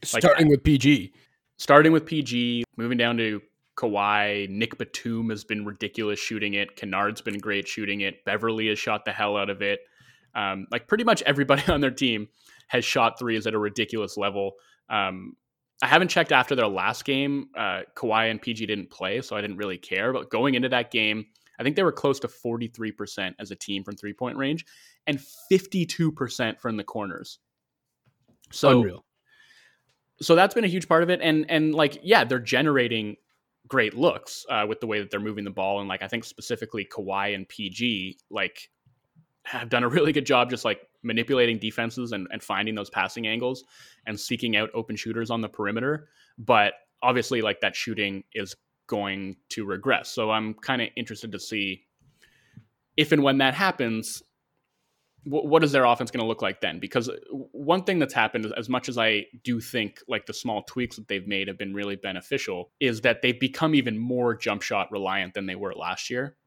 A: Starting like, with PG
B: starting with PG, moving down to Kawhi, Nick Batum has been ridiculous shooting it. Kennard's been great shooting it. Beverley has shot the hell out of it. Um, like pretty much everybody on their team has shot threes at a ridiculous level. Um, I haven't checked after their last game. Uh, Kawhi and PG didn't play, so I didn't really care. But going into that game, I think they were close to 43% as a team from three point range and 52% from the corners. So, Unreal. So that's been a huge part of it. And, and like, yeah, they're generating great looks uh, with the way that they're moving the ball. And like, I think specifically Kawhi and PG, like, have done a really good job just like manipulating defenses and, and finding those passing angles and seeking out open shooters on the perimeter. But obviously, like that shooting is going to regress. So I'm kind of interested to see if and when that happens, what is their offense going to look like then? Because uh, one thing that's happened, as much as I do think like the small tweaks that they've made have been really beneficial, is that they've become even more jump shot reliant than they were last year.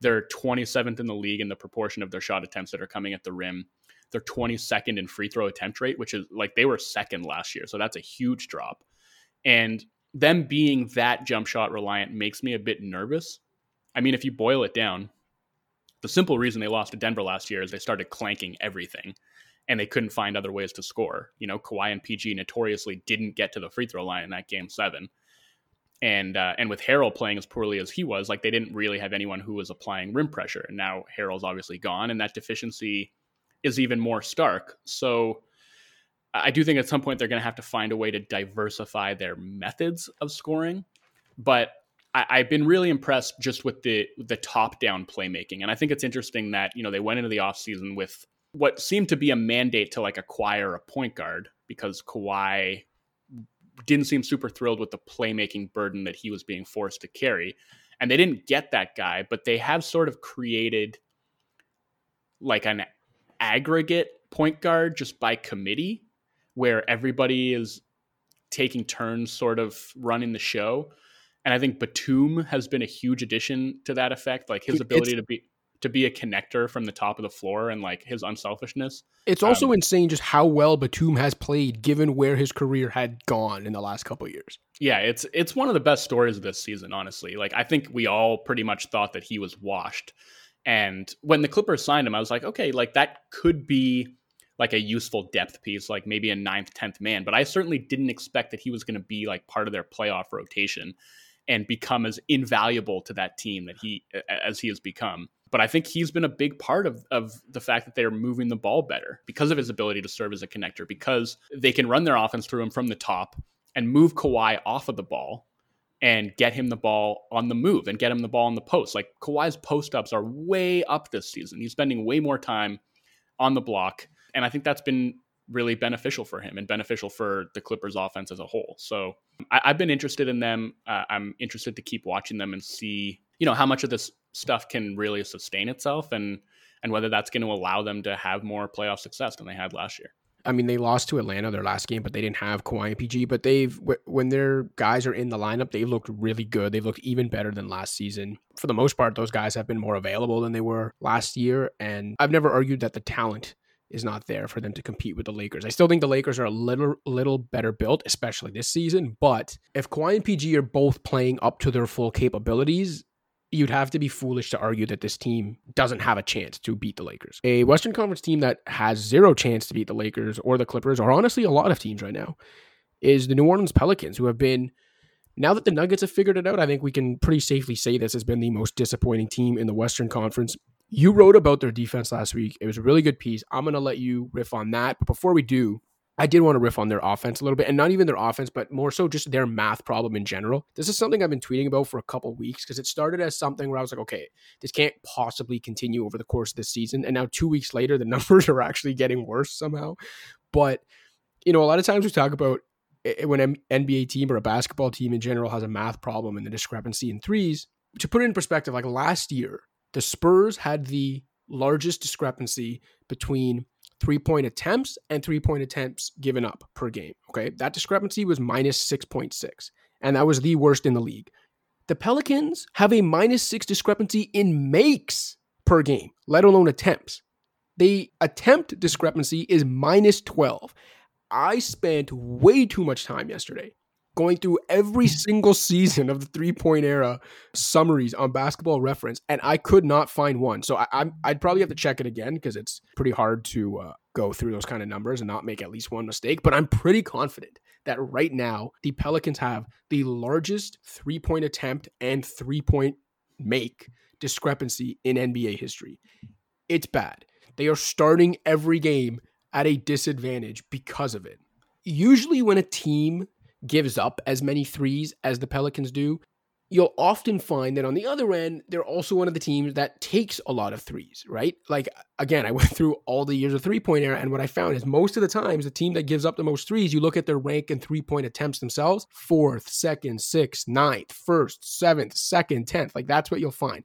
B: They're 27th in the league in the proportion of their shot attempts that are coming at the rim. They're 22nd in free throw attempt rate, which is like they were second last year. So that's a huge drop. And them being that jump shot reliant makes me a bit nervous. I mean, if you boil it down, the simple reason they lost to Denver last year is they started clanking everything and they couldn't find other ways to score. You know, Kawhi and PG notoriously didn't get to the free throw line in that game seven. And uh, and with Harrell playing as poorly as he was, like they didn't really have anyone who was applying rim pressure. And now Harrell's obviously gone, and that deficiency is even more stark. So I do think at some point they're going to have to find a way to diversify their methods of scoring. But I, have been really impressed just with the the top down playmaking, and I think it's interesting that you know they went into the offseason with what seemed to be a mandate to like acquire a point guard because Kawhi didn't seem super thrilled with the playmaking burden that he was being forced to carry, and they didn't get that guy, but they have sort of created like an aggregate point guard just by committee where everybody is taking turns sort of running the show. And I think Batum has been a huge addition to that effect. Like his ability it's, to be to be a connector from the top of the floor and like his unselfishness.
A: It's also um, insane just how well Batum has played given where his career had gone in the last couple years.
B: Yeah, it's it's one of the best stories of this season, honestly. Like I think we all pretty much thought that he was washed. And when the Clippers signed him, I was like, okay, like that could be like a useful depth piece, like maybe a ninth, tenth man. But I certainly didn't expect that he was going to be like part of their playoff rotation and become as invaluable to that team that he as he has become. But I think he's been a big part of, of the fact that they're moving the ball better because of his ability to serve as a connector, because they can run their offense through him from the top and move Kawhi off of the ball and get him the ball on the move and get him the ball on the post. Like Kawhi's post ups are way up this season. He's spending way more time on the block and I think that's been really beneficial for him and beneficial for the Clippers offense as a whole. So I, have been interested in them. Uh, I'm interested to keep watching them and see, you know, how much of this stuff can really sustain itself and and whether that's going to allow them to have more playoff success than they had last year.
A: I mean, they lost to Atlanta their last game, but they didn't have Kawhi and PG. But they've when their guys are in the lineup, they've looked really good. They've looked even better than last season. For the most part, those guys have been more available than they were last year. And I've never argued that the talent is not there for them to compete with the Lakers. I still think the Lakers are a little little better built, especially this season. But if Kawhi and PG are both playing up to their full capabilities, you'd have to be foolish to argue that this team doesn't have a chance to beat the Lakers. A Western Conference team that has zero chance to beat the Lakers or the Clippers, or honestly a lot of teams right now, is the New Orleans Pelicans, who have been now that the Nuggets have figured it out, I think we can pretty safely say this has been the most disappointing team in the Western Conference. You wrote about their defense last week. It was a really good piece. I'm going to let you riff on that. But before we do, I did want to riff on their offense a little bit, and not even their offense, but more so just their math problem in general. This is something I've been tweeting about for a couple weeks because it started as something where I was like, okay, this can't possibly continue over the course of this season. And now, two weeks later, the numbers are actually getting worse somehow. But, you know, a lot of times we talk about eh, eh, when an NBA team or a basketball team in general has a math problem and the discrepancy in threes. To put it in perspective, like last year, the Spurs had the largest discrepancy between three point attempts and three point attempts given up per game. Okay. That discrepancy was minus 6.6, and that was the worst in the league. The Pelicans have a minus six discrepancy in makes per game, let alone attempts. The attempt discrepancy is minus 12. I spent way too much time yesterday going through every single season of the three point era summaries on basketball reference and i could not find one so I, would probably have to check it again because it's pretty hard to uh, go through those kind of numbers and not make at least one mistake but i'm pretty confident that right now the Pelicans have the largest three point attempt and three point make discrepancy in NBA history. It's bad. They are starting every game at a disadvantage because of it. Usually, when a team gives up as many threes as the Pelicans do, you'll often find that on the other end, they're also one of the teams that takes a lot of threes, right? Like, again, I went through all the years of three point era, and what I found is most of the times, the team that gives up the most threes, you look at their rank and three point attempts themselves fourth, second, sixth, ninth, first, seventh, second, tenth. Like, that's what you'll find.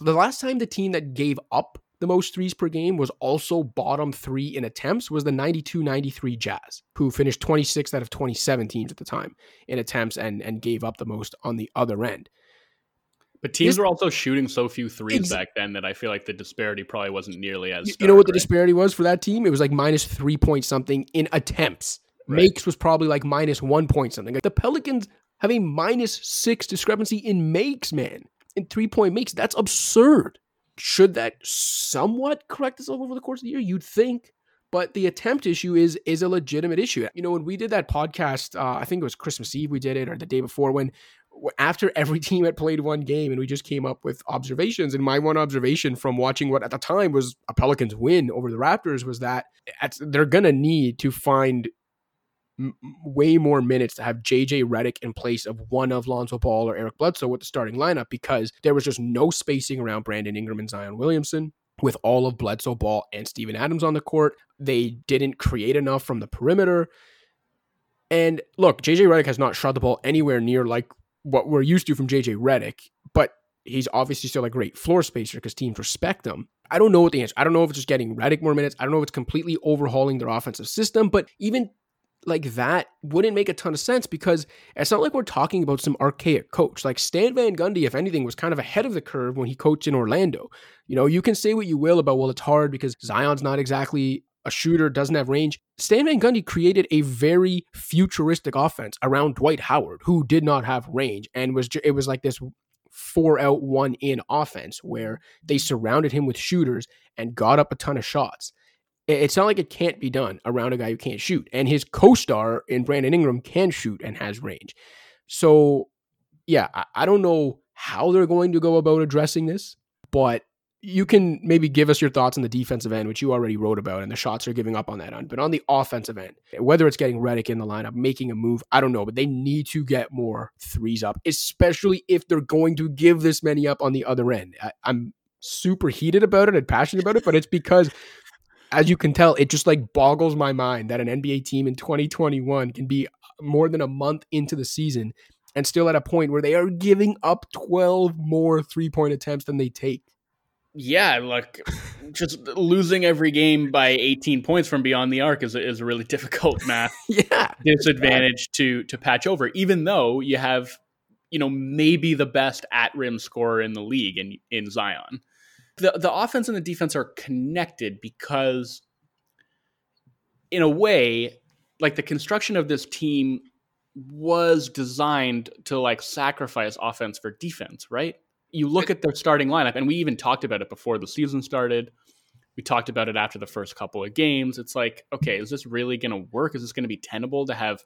A: The last time the team that gave up the most threes per game was also bottom three in attempts was the 92-93 Jazz, who finished 26th out of 27 teams at the time in attempts and and gave up the most on the other end.
B: But teams this, were also shooting so few threes ex- back then that I feel like the disparity probably wasn't nearly as.
A: Stark, you know what the right? disparity was for that team? It was like minus three point something in attempts. Right. Makes was probably like minus one point something. Like the Pelicans have a minus six discrepancy in makes, man, in three point makes. That's absurd should that somewhat correct itself over the course of the year? You'd think. But the attempt issue is is a legitimate issue. You know, when we did that podcast, uh, I think it was Christmas Eve we did it, or the day before, when after every team had played one game and we just came up with observations. And my one observation from watching what at the time was a Pelicans win over the Raptors was that they're going to need to find way more minutes to have JJ Redick in place of one of Lonzo Ball or Eric Bledsoe with the starting lineup because there was just no spacing around Brandon Ingram and Zion Williamson. With all of Bledsoe Ball and Steven Adams on the court, they didn't create enough from the perimeter. And look, JJ Redick has not shot the ball anywhere near like what we're used to from JJ Redick, but he's obviously still a great floor spacer because teams respect him. I don't know what the answer. I don't know if it's just getting Redick more minutes. I don't know if it's completely overhauling their offensive system. But even like that wouldn't make a ton of sense because it's not like we're talking about some archaic coach. Like Stan Van Gundy, if anything, was kind of ahead of the curve when he coached in Orlando. You know, you can say what you will about, well, it's hard because Zion's not exactly a shooter, doesn't have range. Stan Van Gundy created a very futuristic offense around Dwight Howard, who did not have range and was it was like this four out, one in offense where they surrounded him with shooters and got up a ton of shots it's not like it can't be done around a guy who can't shoot. And his co-star in Brandon Ingram can shoot and has range. So yeah, I, I don't know how they're going to go about addressing this, but you can maybe give us your thoughts on the defensive end, which you already wrote about, and the shots are giving up on that end. But on the offensive end, whether it's getting Redick in the lineup, making a move, I don't know, but they need to get more threes up, especially if they're going to give this many up on the other end. I, I'm super heated about it and passionate about it, but it's because as you can tell, it just like boggles my mind that an NBA team in 2021 can be uh, more than a month into the season and still at a point where they are giving up 12 more three point attempts than they take.
B: Yeah, like just losing every game by 18 points from beyond the arc is a, is a really difficult math
A: yeah,
B: disadvantage to to patch over. Even though you have, you know, maybe the best at rim scorer in the league in in Zion the the offense and the defense are connected because in a way like the construction of this team was designed to like sacrifice offense for defense right? You look at their starting lineup and we even talked about it before the season started. We talked about it after the first couple of games. It's like okay is this really going to work? Is this going to be tenable to have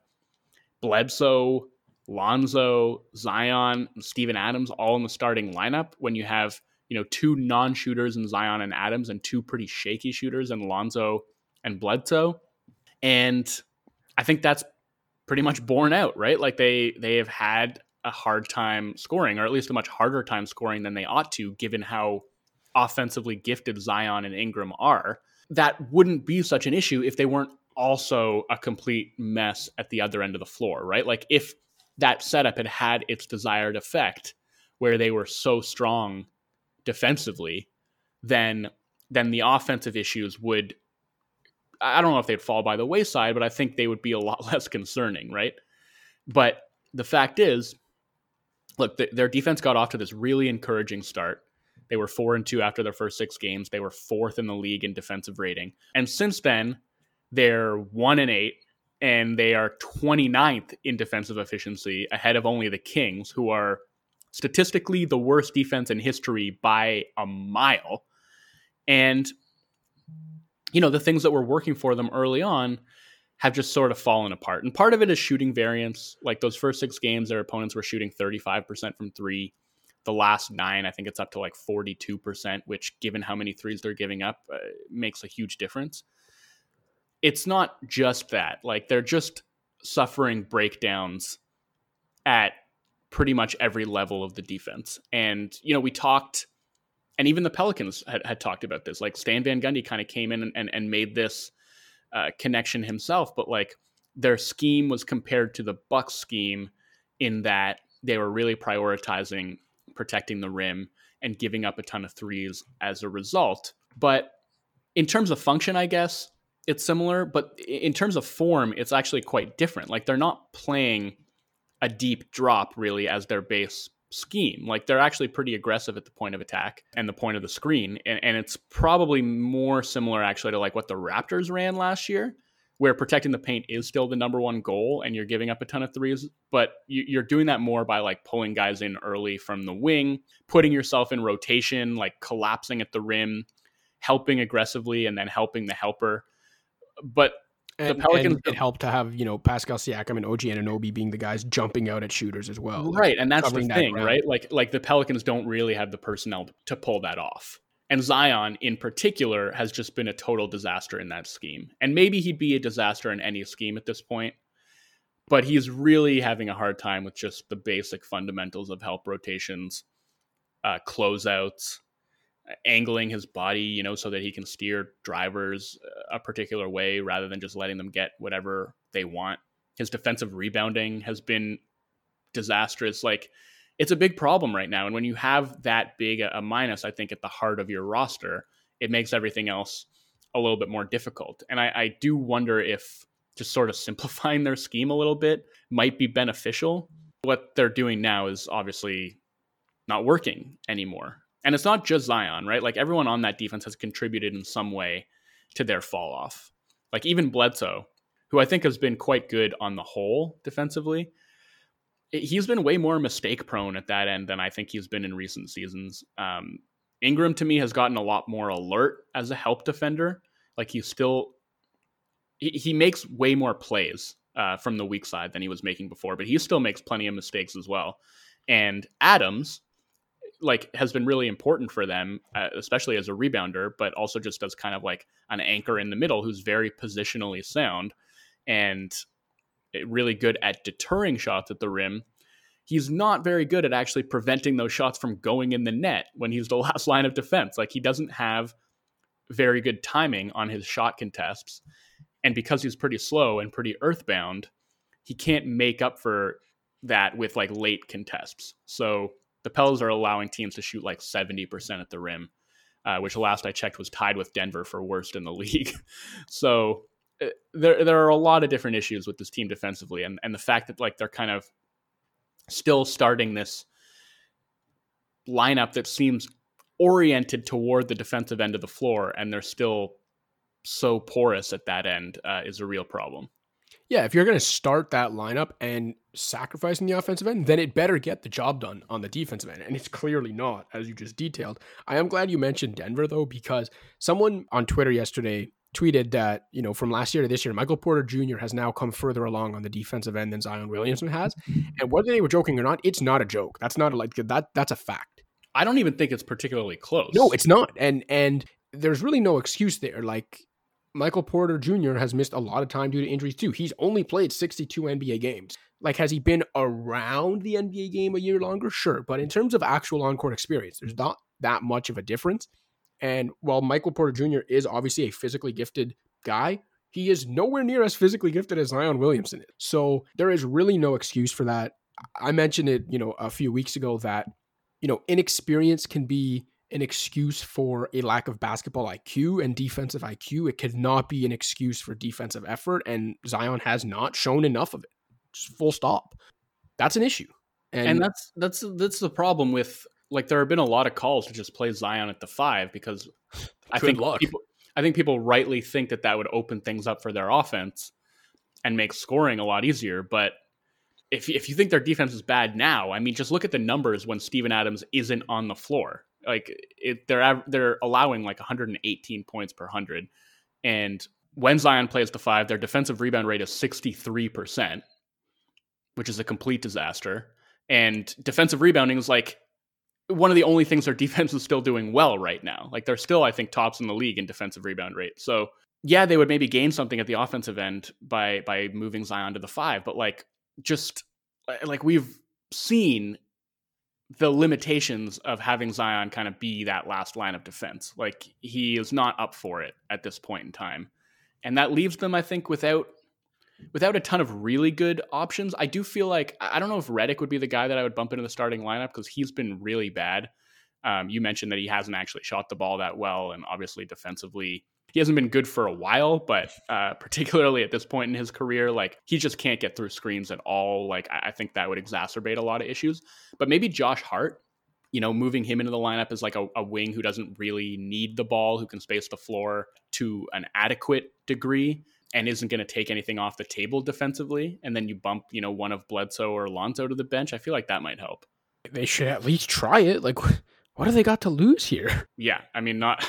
B: bledsoe lonzo zion and steven adams all in the starting lineup when you have you know, two non-shooters in Zion and Adams and two pretty shaky shooters in Lonzo and Bledsoe. And I think that's pretty much borne out, right? Like they they have had a hard time scoring, or at least a much harder time scoring than they ought to, given how offensively gifted Zion and Ingram are. That wouldn't be such an issue if they weren't also a complete mess at the other end of the floor, right? Like if that setup had had its desired effect, where they were so strong defensively, then then the offensive issues would I don't know if they'd fall by the wayside, but I think they would be a lot less concerning, right? But the fact is, look, the, their defense got off to this really encouraging start. They were four and two after their first six games. They were fourth in the league in defensive rating. And since then, they're one and eight, and they are 29th in defensive efficiency, ahead of only the Kings, who are statistically the worst defense in history by a mile. And, you know, the things that were working for them early on have just sort of fallen apart. And part of it is shooting variance. Like those first six games, their opponents were shooting 35% from three. The last nine, I think it's up to like 42%, which, given how many threes they're giving up, uh, makes a huge difference. It's not just that. Like they're just suffering breakdowns at pretty much every level of the defense. And, you know, we talked, and even the Pelicans had, had talked about this. Like Stan Van Gundy kind of came in and, and, and made this uh, connection himself, but like their scheme was compared to the Bucks scheme in that they were really prioritizing protecting the rim and giving up a ton of threes as a result. But in terms of function, I guess it's similar, but in terms of form, it's actually quite different. Like they're not playing a deep drop really as their base scheme. Like they're actually pretty aggressive at the point of attack and the point of the screen. And, and it's probably more similar actually to like what the Raptors ran last year, where protecting the paint is still the number one goal and you're giving up a ton of threes, but you, are doing that more by like pulling guys in early from the wing, putting yourself in rotation, like collapsing at the rim, helping aggressively, and then helping the helper. But
A: and, the Pelicans it helped to have you know Pascal Siakam and OG Anunoby being the guys jumping out at shooters as well,
B: right? Like, and that's the thing, that right? Like like the Pelicans don't really have the personnel to pull that off. And Zion, in particular, has just been a total disaster in that scheme. And maybe he'd be a disaster in any scheme at this point, but he's really having a hard time with just the basic fundamentals of help rotations, uh, closeouts, angling his body, you know, so that he can steer drivers uh, a particular way rather than just letting them get whatever they want. His defensive rebounding has been disastrous. Like it's a big problem right now. And when you have that big a, minus, I think at the heart of your roster, it makes everything else a little bit more difficult. And I, I do wonder if just sort of simplifying their scheme a little bit might be beneficial. What they're doing now is obviously not working anymore. And it's not just Zion, right? Like everyone on that defense has contributed in some way to their fall off. Like even Bledsoe, who I think has been quite good on the whole defensively, he's been way more mistake prone at that end than I think he's been in recent seasons. Um, Ingram to me has gotten a lot more alert as a help defender. Like he's still he, he makes way more plays uh, from the weak side than he was making before, but he still makes plenty of mistakes as well. And Adams, like has been really important for them, uh, especially as a rebounder, but also just as kind of like an anchor in the middle who's very positionally sound and really good at deterring shots at the rim. He's not very good at actually preventing those shots from going in the net when he's the last line of defense. Like he doesn't have very good timing on his shot contests. And because he's pretty slow and pretty earthbound, he can't make up for that with like late contests. So the Pels are allowing teams to shoot like 70% at the rim, uh, which last I checked was tied with Denver for worst in the league. so uh, there there are a lot of different issues with this team defensively, and and the fact that like they're kind of still starting this lineup that seems oriented toward the defensive end of the floor, and they're still so porous at that end uh, is a real problem.
A: Yeah, if you're going to start that lineup and sacrificing the offensive end, then it better get the job done on the defensive end. And it's clearly not, as you just detailed. I am glad you mentioned Denver, though, because someone on Twitter yesterday tweeted that, you know, from last year to this year, Michael Porter Jr. has now come further along on the defensive end than Zion Williamson has. Mm-hmm. And whether they were joking or not, it's not a joke. That's not a, like that. That's a fact.
B: I don't even think it's particularly close.
A: No, it's not. And and there's really no excuse there. Like Michael Porter Jr. has missed a lot of time due to injuries too. He's only played 62 NBA games. Like, has he been around the NBA game a year longer? Sure. But in terms of actual on court experience, there's not that much of a difference. And while Michael Porter Jr. is obviously a physically gifted guy, he is nowhere near as physically gifted as Zion Williamson is. So there is really no excuse for that. I mentioned it, you know, a few weeks ago that, you know, inexperience can be an excuse for a lack of basketball IQ and defensive IQ. It cannot be an excuse for defensive effort. And Zion has not shown enough of it. Just full stop. That's an issue.
B: And, and that's that's that's the problem with like there have been a lot of calls to just play Zion at the five because I think luck. people I think people rightly think that that would open things up for their offense and make scoring a lot easier. But if if you think their defense is bad now, I mean, just look at the numbers when Steven Adams isn't on the floor. Like it, they're they're allowing like 118 points per hundred, and when Zion plays the five, their defensive rebound rate is 63%, which is a complete disaster. And defensive rebounding is like one of the only things their defense is still doing well right now. Like they're still, I think, tops in the league in defensive rebound rate. So yeah, they would maybe gain something at the offensive end by by moving Zion to the five, but like just uh, like we've seen the limitations of having Zion kind of be that last line of defense. Like he is not up for it at this point in time. And that leaves them, I think, without without a ton of really good options. I do feel like I don't know if Redick would be the guy that I would bump into the starting lineup because he's been really bad. Um, you mentioned that he hasn't actually shot the ball that well, and obviously defensively, he hasn't been good for a while. But uh, particularly at this point in his career, like he just can't get through screens at all. Like I think that would exacerbate a lot of issues. But maybe Josh Hart, you know, moving him into the lineup as like a, a wing who doesn't really need the ball, who can space the floor to an adequate degree and isn't going to take anything off the table defensively, and then you bump, you know, one of Bledsoe or Lonzo to the bench, I feel like that might help.
A: They should at least try it. Like, what do they got to lose here?
B: Yeah, I mean, not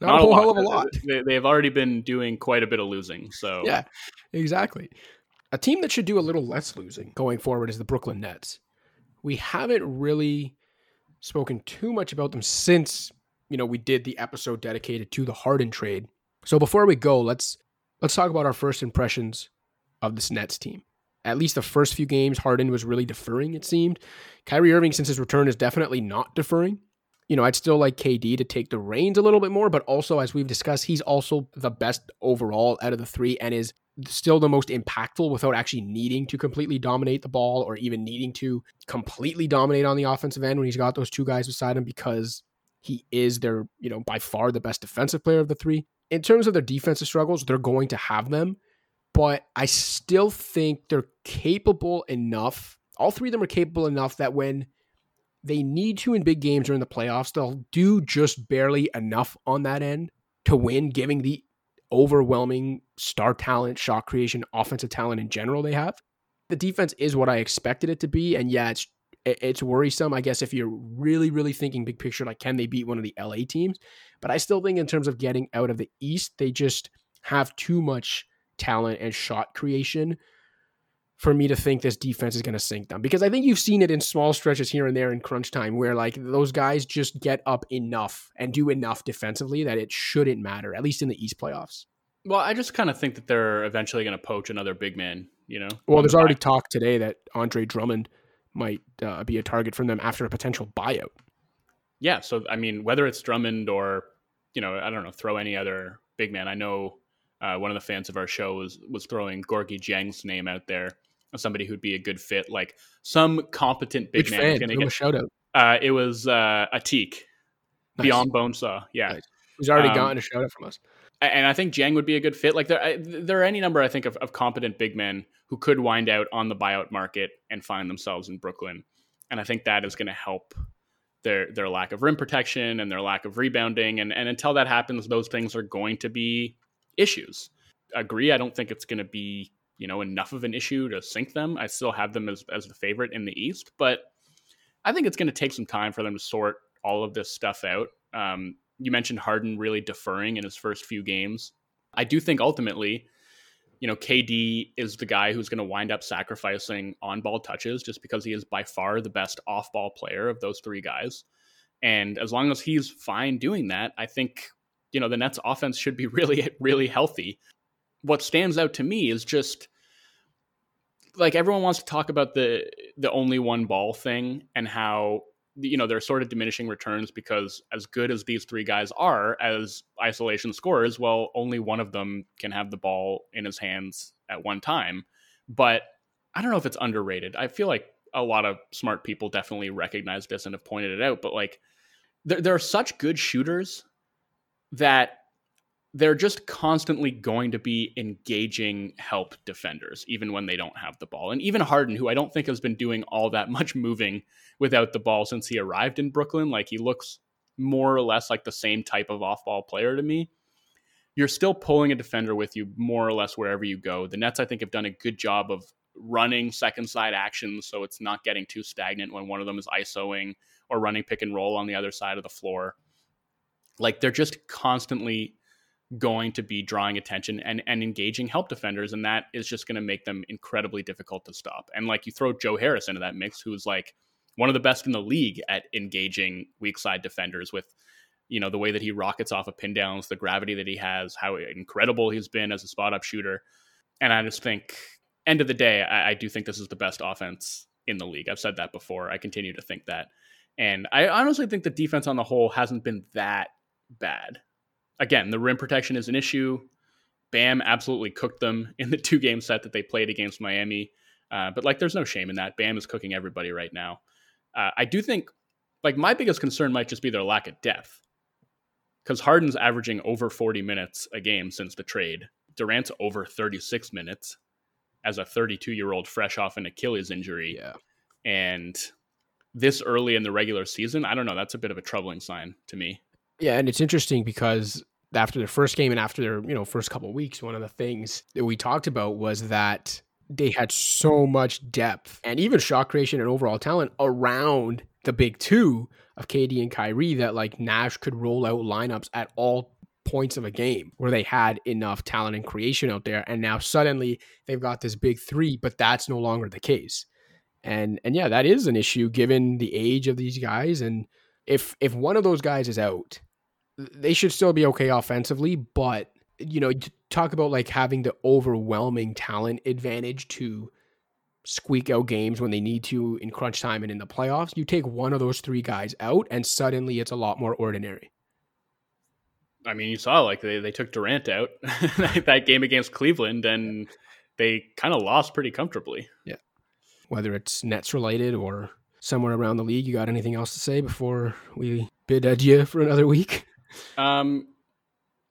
A: not, not a whole hell of a lot.
B: They, they have already been doing quite a bit of losing. So
A: yeah, exactly. A team that should do a little less losing going forward is the Brooklyn Nets. We haven't really spoken too much about them since you know we did the episode dedicated to the Harden trade. So before we go, let's let's talk about our first impressions of this Nets team. At least the first few games, Harden was really deferring, it seemed. Kyrie Irving, since his return, is definitely not deferring. You know, I'd still like KD to take the reins a little bit more, but also, as we've discussed, he's also the best overall out of the three and is still the most impactful without actually needing to completely dominate the ball or even needing to completely dominate on the offensive end when he's got those two guys beside him because he is their, you know, by far the best defensive player of the three in terms of their defensive struggles, they're going to have them, but I still think they're capable enough. All three of them are capable enough that when they need to in big games or in the playoffs, they'll do just barely enough on that end to win, giving the overwhelming star talent, shot creation, offensive talent in general they have. The defense is what I expected it to be. And yeah, it's it's worrisome, I guess, if you're really, really thinking big picture, like can they beat one of the LA teams? But I still think in terms of getting out of the East, they just have too much talent and shot creation for me to think this defense is going to sink them. Because I think you've seen it in small stretches here and there in crunch time where like those guys just get up enough and do enough defensively that it shouldn't matter, at least in the East playoffs.
B: Well, I just kind of think that they're eventually going to poach another big man, you know?
A: Well, there's already talk today that Andre Drummond might uh, be a target from them after a potential buyout.
B: Yeah, so I mean, whether it's Drummond or you know, I don't know, throw any other big man. I know uh, one of the fans of our show was was throwing Gorgui Dieng's name out there somebody who'd be a good fit, like some competent big
A: Which
B: man.
A: Fan? Give get, a shout out.
B: Uh, it was uh, Atik nice. beyond Bonesaw. Yeah, nice.
A: he's already um, gotten a shout out from us.
B: And I think Dieng would be a good fit. Like there, there are any number I think of, of competent big men who could wind out on the buyout market and find themselves in Brooklyn. And I think that is going to help their their lack of rim protection and their lack of rebounding. And and until that happens, those things are going to be issues. Agree. I don't think it's going to be you know enough of an issue to sink them. I still have them as as the favorite in the East, but I think it's going to take some time for them to sort all of this stuff out. Um, you mentioned Harden really deferring in his first few games. I do think ultimately you know, KD is the guy who's going to wind up sacrificing on ball touches just because he is by far the best off ball player of those three guys. And as long as he's fine doing that, I think, you know, the Nets offense should be really, really healthy. What stands out to me is just like everyone wants to talk about the the only one ball thing and how you know, they're sort of diminishing returns because as good as these three guys are as isolation scorers, well, only one of them can have the ball in his hands at one time. But I don't know if it's underrated. I feel like a lot of smart people definitely recognize this and have pointed it out, but like there, there are such good shooters that they're just constantly going to be engaging help defenders, even when they don't have the ball. And even Harden, who I don't think has been doing all that much moving without the ball since he arrived in Brooklyn, like he looks more or less like the same type of off ball player to me. You're still pulling a defender with you more or less wherever you go. The Nets, I think, have done a good job of running second side actions so it's not getting too stagnant when one of them is ISOing or running pick and roll on the other side of the floor. Like they're just constantly going to be drawing attention and, and engaging help defenders, and that is just going to make them incredibly difficult to stop. And like you throw Joe Harris into that mix, who's like one of the best in the league at engaging weak side defenders with you know the way that he rockets off of pin downs, the gravity that he has, how incredible he's been as a spot up shooter. And I just think, end of the day, I, I do think this is the best offense in the league. I've said that before. I continue to think that. And I honestly think the defense on the whole hasn't been that bad. Again, the rim protection is an issue. Bam absolutely cooked them in the two game set that they played against Miami. Uh, but like, there's no shame in that. Bam is cooking everybody right now. Uh, I do think, like, my biggest concern might just be their lack of depth. Because Harden's averaging over 40 minutes a game since the trade. Durant's over 36 minutes as a 32 year old fresh off an Achilles injury.
A: Yeah.
B: And this early in the regular season, I don't know. That's a bit of a troubling sign to me.
A: Yeah, and it's interesting because after their first game and after their you know first couple weeks, one of the things that we talked about was that they had so much depth and even shot creation and overall talent around the big two of KD and Kyrie that like Nash could roll out lineups at all points of a game where they had enough talent and creation out there and now suddenly they've got this big 3 but that's no longer the case. And and yeah, that is an issue given the age of these guys and if if one of those guys is out, they should still be okay offensively, but you know, talk about like having the overwhelming talent advantage to squeak out games when they need to in crunch time and in the playoffs. You take one of those three guys out, and suddenly it's a lot more ordinary.
B: I mean, you saw like they, they took Durant out that game against Cleveland, and they kind of lost pretty comfortably.
A: Yeah. Whether it's Nets related or somewhere around the league, you got anything else to say before we bid adieu for another week?
B: Um,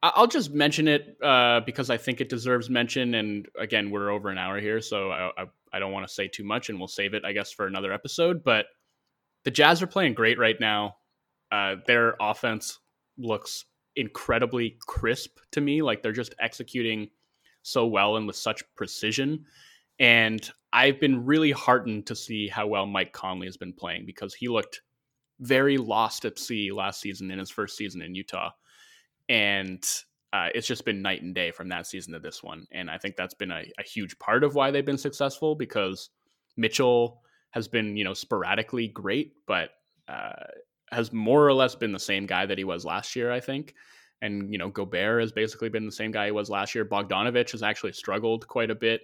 B: I'll just mention it uh, because I think it deserves mention. And again, we're over an hour here, so I, I, I don't want to say too much, and we'll save it, I guess, for another episode. But the Jazz are playing great right now. Uh, their offense looks incredibly crisp to me. Like they're just executing so well and with such precision. And I've been really heartened to see how well Mike Conley has been playing because he looked very lost at sea last season in his first season in Utah and uh, it's just been night and day from that season to this one. And I think that's been a, a, huge part of why they've been successful because Mitchell has been, you know, sporadically great, but uh, has more or less been the same guy that he was last year, I think. And, you know, Gobert has basically been the same guy he was last year. Bogdanovich has actually struggled quite a bit.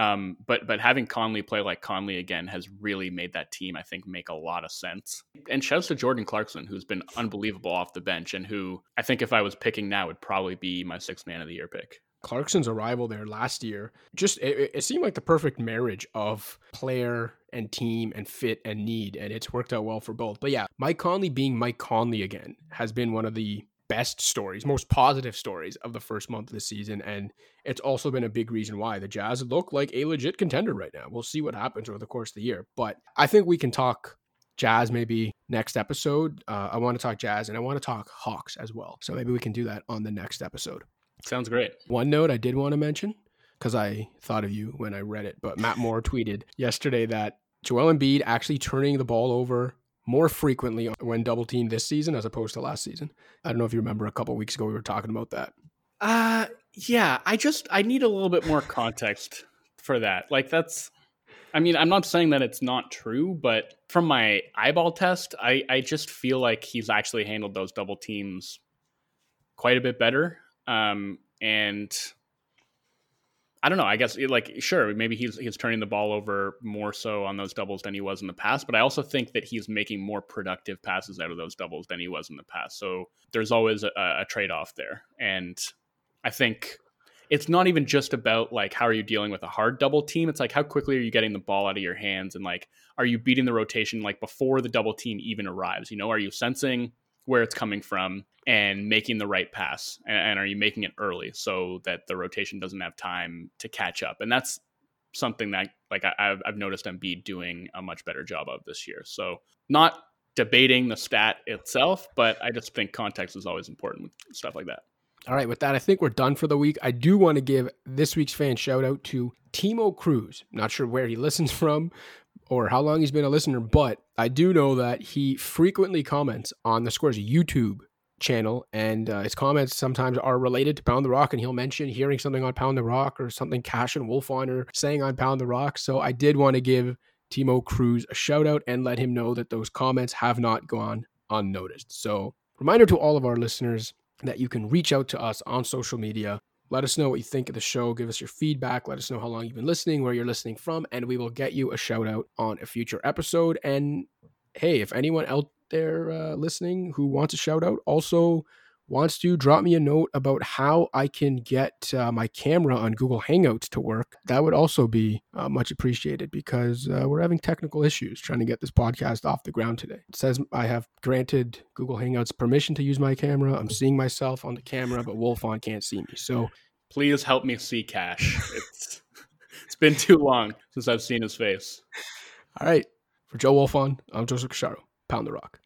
B: Um, but but having Conley play like Conley again has really made that team, I think, make a lot of sense. And shouts to Jordan Clarkson, who's been unbelievable off the bench, and who I think if I was picking now would probably be my sixth man of the year pick.
A: Clarkson's arrival there last year just it, it, seemed like the perfect marriage of player and team and fit and need and it's worked out well for both but yeah mike conley being mike conley again has been one of the best stories, most positive stories of the first month of the season. And it's also been a big reason why the Jazz look like a legit contender right now. We'll see what happens over the course of the year. But I think we can talk Jazz maybe next episode. Uh, I want to talk Jazz and I want to talk Hawks as well. So maybe we can do that on the next episode.
B: Sounds great.
A: One note I did want to mention because I thought of you when I read it, but Matt Moore tweeted yesterday that Joel Embiid actually turning the ball over more frequently when double teamed this season as opposed to last season. I don't know if you remember a couple weeks ago we were talking about that.
B: Uh yeah, I just I need a little bit more context for that. Like that's I mean, I'm not saying that it's not true, but from my eyeball test, I I just feel like he's actually handled those double teams quite a bit better. Um and I don't know. I guess like sure, maybe he's he's turning the ball over more so on those doubles than he was in the past, but I also think that he's making more productive passes out of those doubles than he was in the past. So there's always a, a trade off there, and I think it's not even just about like how are you dealing with a hard double team. It's like how quickly are you getting the ball out of your hands, and like are you beating the rotation like before the double team even arrives? You know, are you sensing where it's coming from and making the right pass and, and, are you making it early so that the rotation doesn't have time to catch up and that's something that like I, have I've noticed Embiid doing a much better job of this year so not debating the stat itself but I just think context is always important with stuff like that
A: all right, with that, I think we're done for the week. I do want to give this week's fan shout out to Timo Cruz. Not sure where he listens from, or how long he's been a listener, but I do know that he frequently comments on the Score's YouTube channel, and uh, his comments sometimes are related to Pound the Rock, and he'll mention hearing something on Pound the Rock or something Cash and Wolfson or saying on Pound the Rock. So I did want to give Timo Cruz a shout out and let him know that those comments have not gone unnoticed. So reminder to all of our listeners that you can reach out to us on social media. Let us know what you think of the show. Give us your feedback. Let us know how long you've been listening, where you're listening from, and we will get you a shout out on a future episode. And hey, if anyone out there uh, listening who wants a shout out also wants to drop me a note about how I can get uh, my camera on Google Hangouts to work, that would also be uh, much appreciated because uh, we're having technical issues trying to get this podcast off the ground today. It says I have granted Google Hangouts permission to use my camera. I'm seeing myself on the camera, but Wolfson can't see me. So
B: please help me see Cash. It's it's been too long since I've seen his face.
A: All right. For Joe Wolfson, I'm Joseph Casciaro. Pound the Rock.